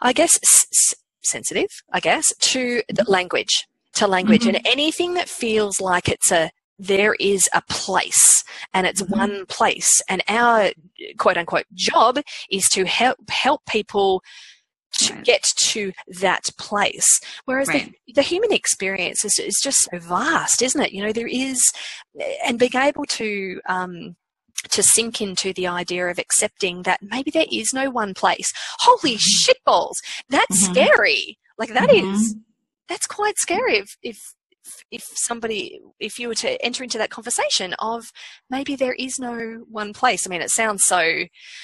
I guess s- sensitive, I guess, to the mm-hmm. language to language mm-hmm. and anything that feels like it's a there is a place and it's mm-hmm. one place and our quote unquote job is to help help people to right. get to that place whereas right. the, the human experience is, is just so vast isn't it you know there is and being able to um, to sink into the idea of accepting that maybe there is no one place holy mm-hmm. shitballs that's mm-hmm. scary like that mm-hmm. is that's quite scary if, if if somebody if you were to enter into that conversation of maybe there is no one place. I mean it sounds so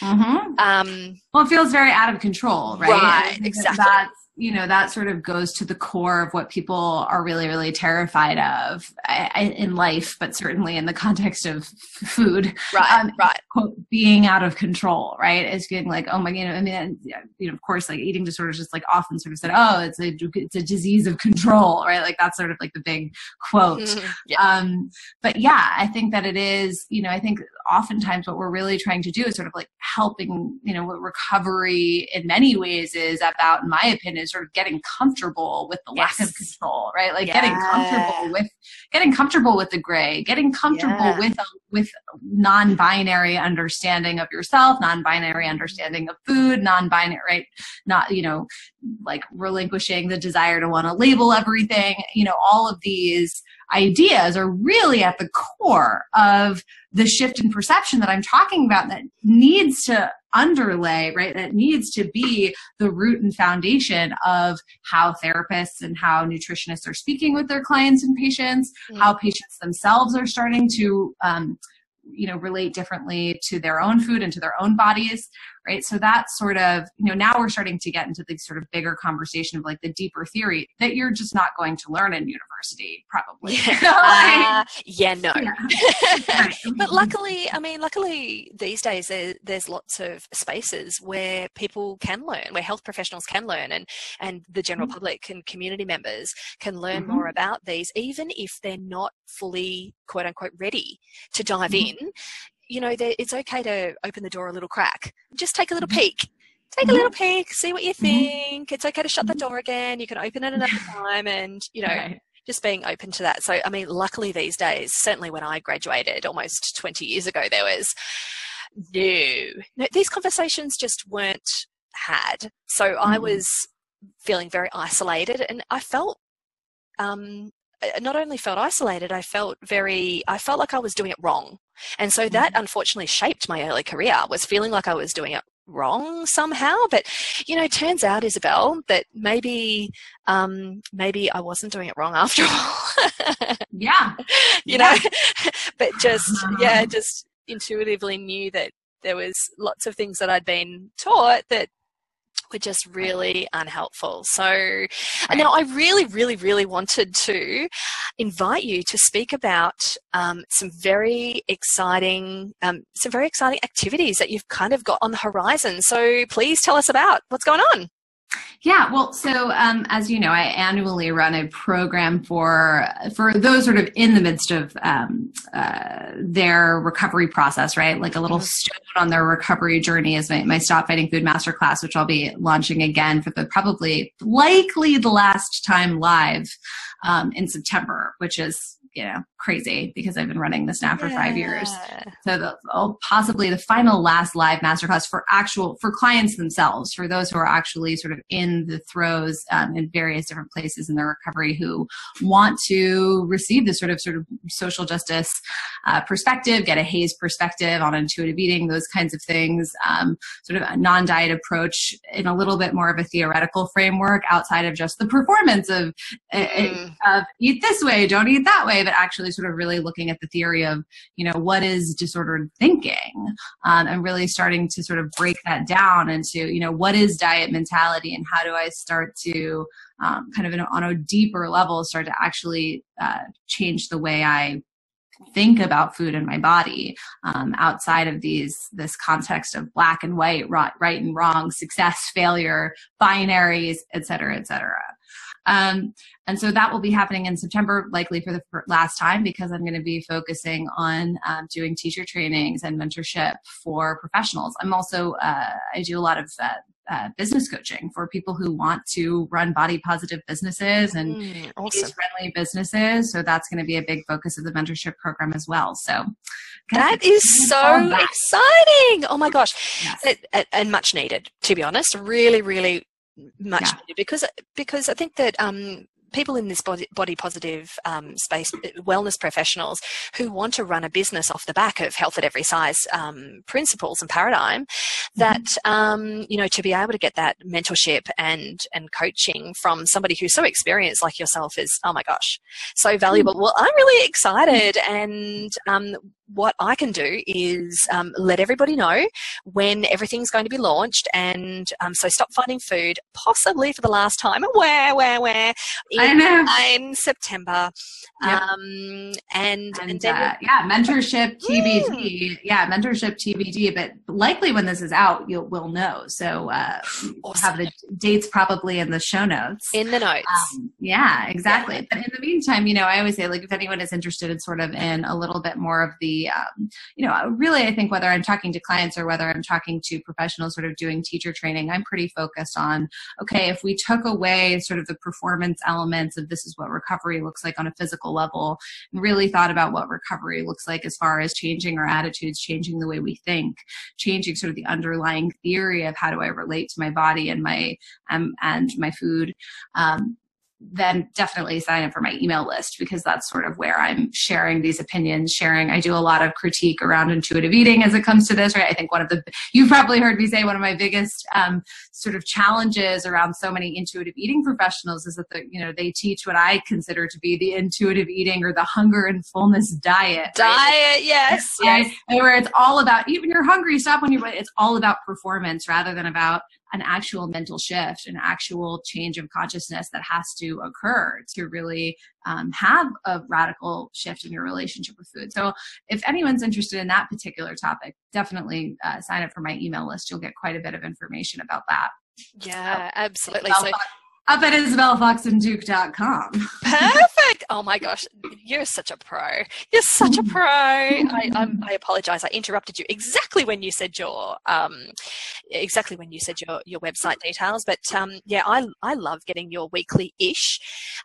mm-hmm. um well it feels very out of control right, right exactly. that's you know that sort of goes to the core of what people are really really terrified of in life but certainly in the context of food. Right um, right. quote, being out of control right? Is getting like oh my you know i mean you know of course like eating disorders just like often sort of said oh it's a it's a disease of control right? Like that's sort of like the big quote. Yeah. um but yeah i think that it is you know i think oftentimes what we're really trying to do is sort of like helping you know what recovery in many ways is about in my opinion sort of getting comfortable with the yes. lack of control, right? Like yeah. getting comfortable with getting comfortable with the gray, getting comfortable yeah. with uh, with non-binary understanding of yourself, non-binary understanding of food, non-binary, right? Not you know, like relinquishing the desire to want to label everything. You know, all of these ideas are really at the core of the shift in perception that I'm talking about that needs to underlay, right? That needs to be the root and foundation of how therapists and how nutritionists are speaking with their clients and patients, mm-hmm. how patients themselves are starting to um, you know relate differently to their own food and to their own bodies right so that's sort of you know now we're starting to get into the sort of bigger conversation of like the deeper theory that you're just not going to learn in university probably uh, yeah no yeah. but luckily i mean luckily these days there, there's lots of spaces where people can learn where health professionals can learn and and the general mm-hmm. public and community members can learn mm-hmm. more about these even if they're not fully quote unquote ready to dive mm-hmm. in you know, it's okay to open the door a little crack. Just take a little mm-hmm. peek. Take a little mm-hmm. peek, see what you mm-hmm. think. It's okay to shut the door again. You can open it another time and, you know, right. just being open to that. So, I mean, luckily these days, certainly when I graduated almost 20 years ago, there was no, no these conversations just weren't had. So. I was feeling very isolated and I felt um, not only felt isolated, I felt very, I felt like I was doing it wrong. And so that mm. unfortunately shaped my early career, was feeling like I was doing it wrong somehow. But, you know, turns out, Isabel, that maybe, um, maybe I wasn't doing it wrong after all. yeah. You yeah. know, but just, yeah, just intuitively knew that there was lots of things that I'd been taught that were just really unhelpful. So right. now I really, really, really wanted to invite you to speak about um, some very exciting, um, some very exciting activities that you've kind of got on the horizon. So please tell us about what's going on. Yeah, well, so um, as you know, I annually run a program for for those sort of in the midst of um, uh, their recovery process, right? Like a little mm-hmm. stone on their recovery journey is my, my Stop Fighting Food Masterclass, which I'll be launching again for the probably likely the last time live um, in September, which is you know crazy because I've been running this now for yeah. five years. So the, oh, possibly the final last live masterclass for actual for clients themselves, for those who are actually sort of in the throes um, in various different places in their recovery who want to receive this sort of sort of social justice uh, perspective, get a HAES perspective on intuitive eating, those kinds of things. Um, sort of a non-diet approach in a little bit more of a theoretical framework outside of just the performance of, mm. of eat this way, don't eat that way, but actually sort of really looking at the theory of, you know, what is disordered thinking um, and really starting to sort of break that down into, you know, what is diet mentality and how do I start to um, kind of on a deeper level start to actually uh, change the way I think about food in my body um, outside of these this context of black and white right, right and wrong success failure binaries et cetera et cetera um, and so that will be happening in September, likely for the last time, because I'm going to be focusing on um, doing teacher trainings and mentorship for professionals. I'm also, uh, I do a lot of uh, uh, business coaching for people who want to run body positive businesses and mm, awesome. friendly businesses. So that's going to be a big focus of the mentorship program as well. So that is so exciting. Oh my gosh. Yes. It, it, and much needed, to be honest. Really, really much yeah. because because I think that um, people in this body, body positive um, space, wellness professionals who want to run a business off the back of health at every size um, principles and paradigm, that mm-hmm. um, you know to be able to get that mentorship and and coaching from somebody who's so experienced like yourself is oh my gosh so valuable. Mm-hmm. Well, I'm really excited, and um, what I can do is um, let everybody know when everything's going to be launched. And um, so Stop Fighting Food, possibly for the last time, where, where, where, in, in September. Yep. Um, and, and, uh, yeah, mentorship TBD. Mm. Yeah, mentorship TBD. But likely when this is out, you'll we'll know. So uh, awesome. we'll have the dates probably in the show notes. In the notes. Um, yeah, exactly. Yeah. But in the meantime, you know, I always say like if anyone is interested in sort of in a little bit more of the um, you know, really, I think whether I'm talking to clients or whether I'm talking to professionals sort of doing teacher training, I'm pretty focused on, okay, if we took away sort of the performance elements of this is what recovery looks like on a physical level, and really thought about what recovery looks like as far as changing our attitudes, changing the way we think, changing sort of the underlying theory of how do I relate to my body and my um, and my food. Um, then definitely sign up for my email list because that's sort of where I'm sharing these opinions, sharing. I do a lot of critique around intuitive eating as it comes to this, right? I think one of the, you've probably heard me say one of my biggest um, sort of challenges around so many intuitive eating professionals is that, the, you know, they teach what I consider to be the intuitive eating or the hunger and fullness diet. Diet, right? yes. Right? yes. Where it's all about, when you're hungry, stop when you're, it's all about performance rather than about an actual mental shift, an actual change of consciousness that has to occur to really um, have a radical shift in your relationship with food. So, if anyone's interested in that particular topic, definitely uh, sign up for my email list. You'll get quite a bit of information about that. Yeah, so, absolutely. So, up at isabelfoxenduke.com. Perfect. Oh my gosh, you're such a pro. You're such a pro. I, I'm, i apologize. I interrupted you exactly when you said your um, exactly when you said your your website details. But um, yeah, I I love getting your weekly ish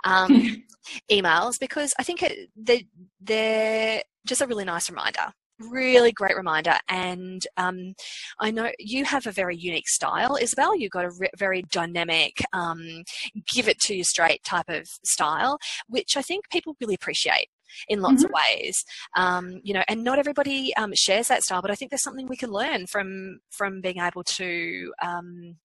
um, emails because I think it, they they're just a really nice reminder really great reminder. And um, I know you have a very unique style, Isabel. You've got a re- very dynamic, um, give it to you straight type of style, which I think people really appreciate in lots mm-hmm. of ways. Um, you know, and not everybody um, shares that style, but I think there's something we can learn from from being able to um,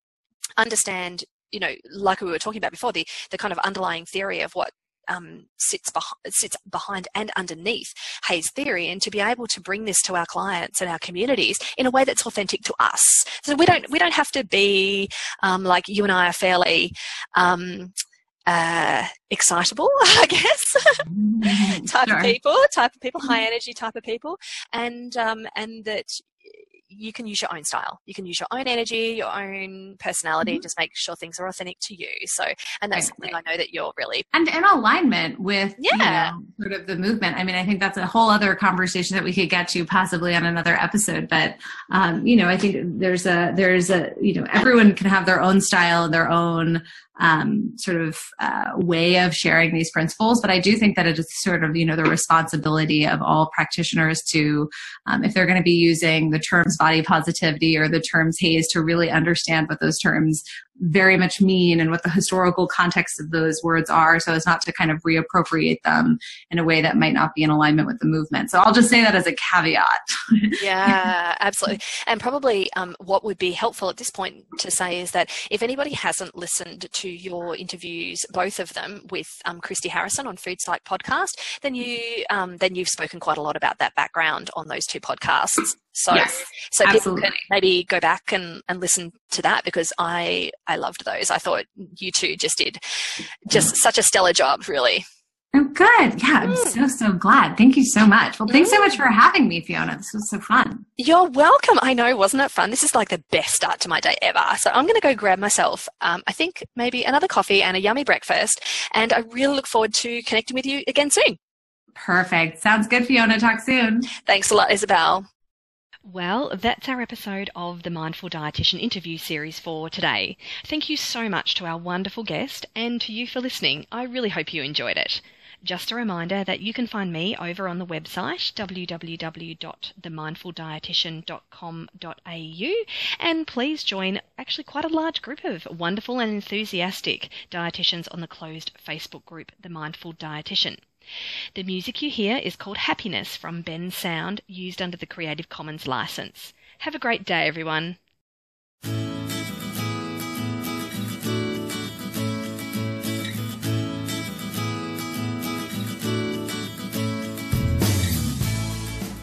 understand. You know, like we were talking about before, the the kind of underlying theory of what um, sits, beh- sits behind and underneath HAES theory, and to be able to bring this to our clients and our communities in a way that's authentic to us. So we don't we don't have to be um, like you and I are fairly. Um, uh, excitable, I guess, mm-hmm. type sure. of people, type of people, high mm-hmm. energy type of people, and um, and that you can use your own style. You can use your own energy, your own personality, mm-hmm. just make sure things are authentic to you. So, and that's right, something right. I know that you're really and in alignment with yeah, you know, sort of the movement. I mean, I think that's a whole other conversation that we could get to possibly on another episode. But um, you know, I think there's a there's a you know everyone can have their own style, their own um, sort of uh, way of sharing these principles. But I do think that it is sort of, you know, the responsibility of all practitioners to, um, if they're going to be using the terms body positivity or the terms HAES, to really understand what those terms very much mean and what the historical context of those words are so as not to kind of reappropriate them in a way that might not be in alignment with the movement. So I'll just say that as a caveat. yeah, absolutely. And probably um, what would be helpful at this point to say is that if anybody hasn't listened to your interviews, both of them with um, Christy Harrison on Food Psych podcast, then you um, then you've spoken quite a lot about that background on those two podcasts. So, yes, so absolutely. people can maybe go back and, and listen to that because I I loved those. I thought you two just did just such a stellar job, really. Oh, good. Yeah, I'm mm. so, so glad. Thank you so much. Well, thanks mm. so much for having me, Fiona. This was so fun. You're welcome. I know, wasn't it fun? This is like the best start to my day ever. So I'm going to go grab myself, um, I think maybe another coffee and a yummy breakfast. And I really look forward to connecting with you again soon. Perfect. Sounds good, Fiona. Talk soon. Thanks a lot, Isabel. Well, that's our episode of the Mindful Dietitian interview series for today. Thank you so much to our wonderful guest and to you for listening. I really hope you enjoyed it. Just a reminder that you can find me over on the website www.themindfuldietitian.com.au and please join actually quite a large group of wonderful and enthusiastic dietitians on the closed Facebook group The Mindful Dietitian. The music you hear is called Happiness from Bensound, used under the Creative Commons license. Have a great day, everyone.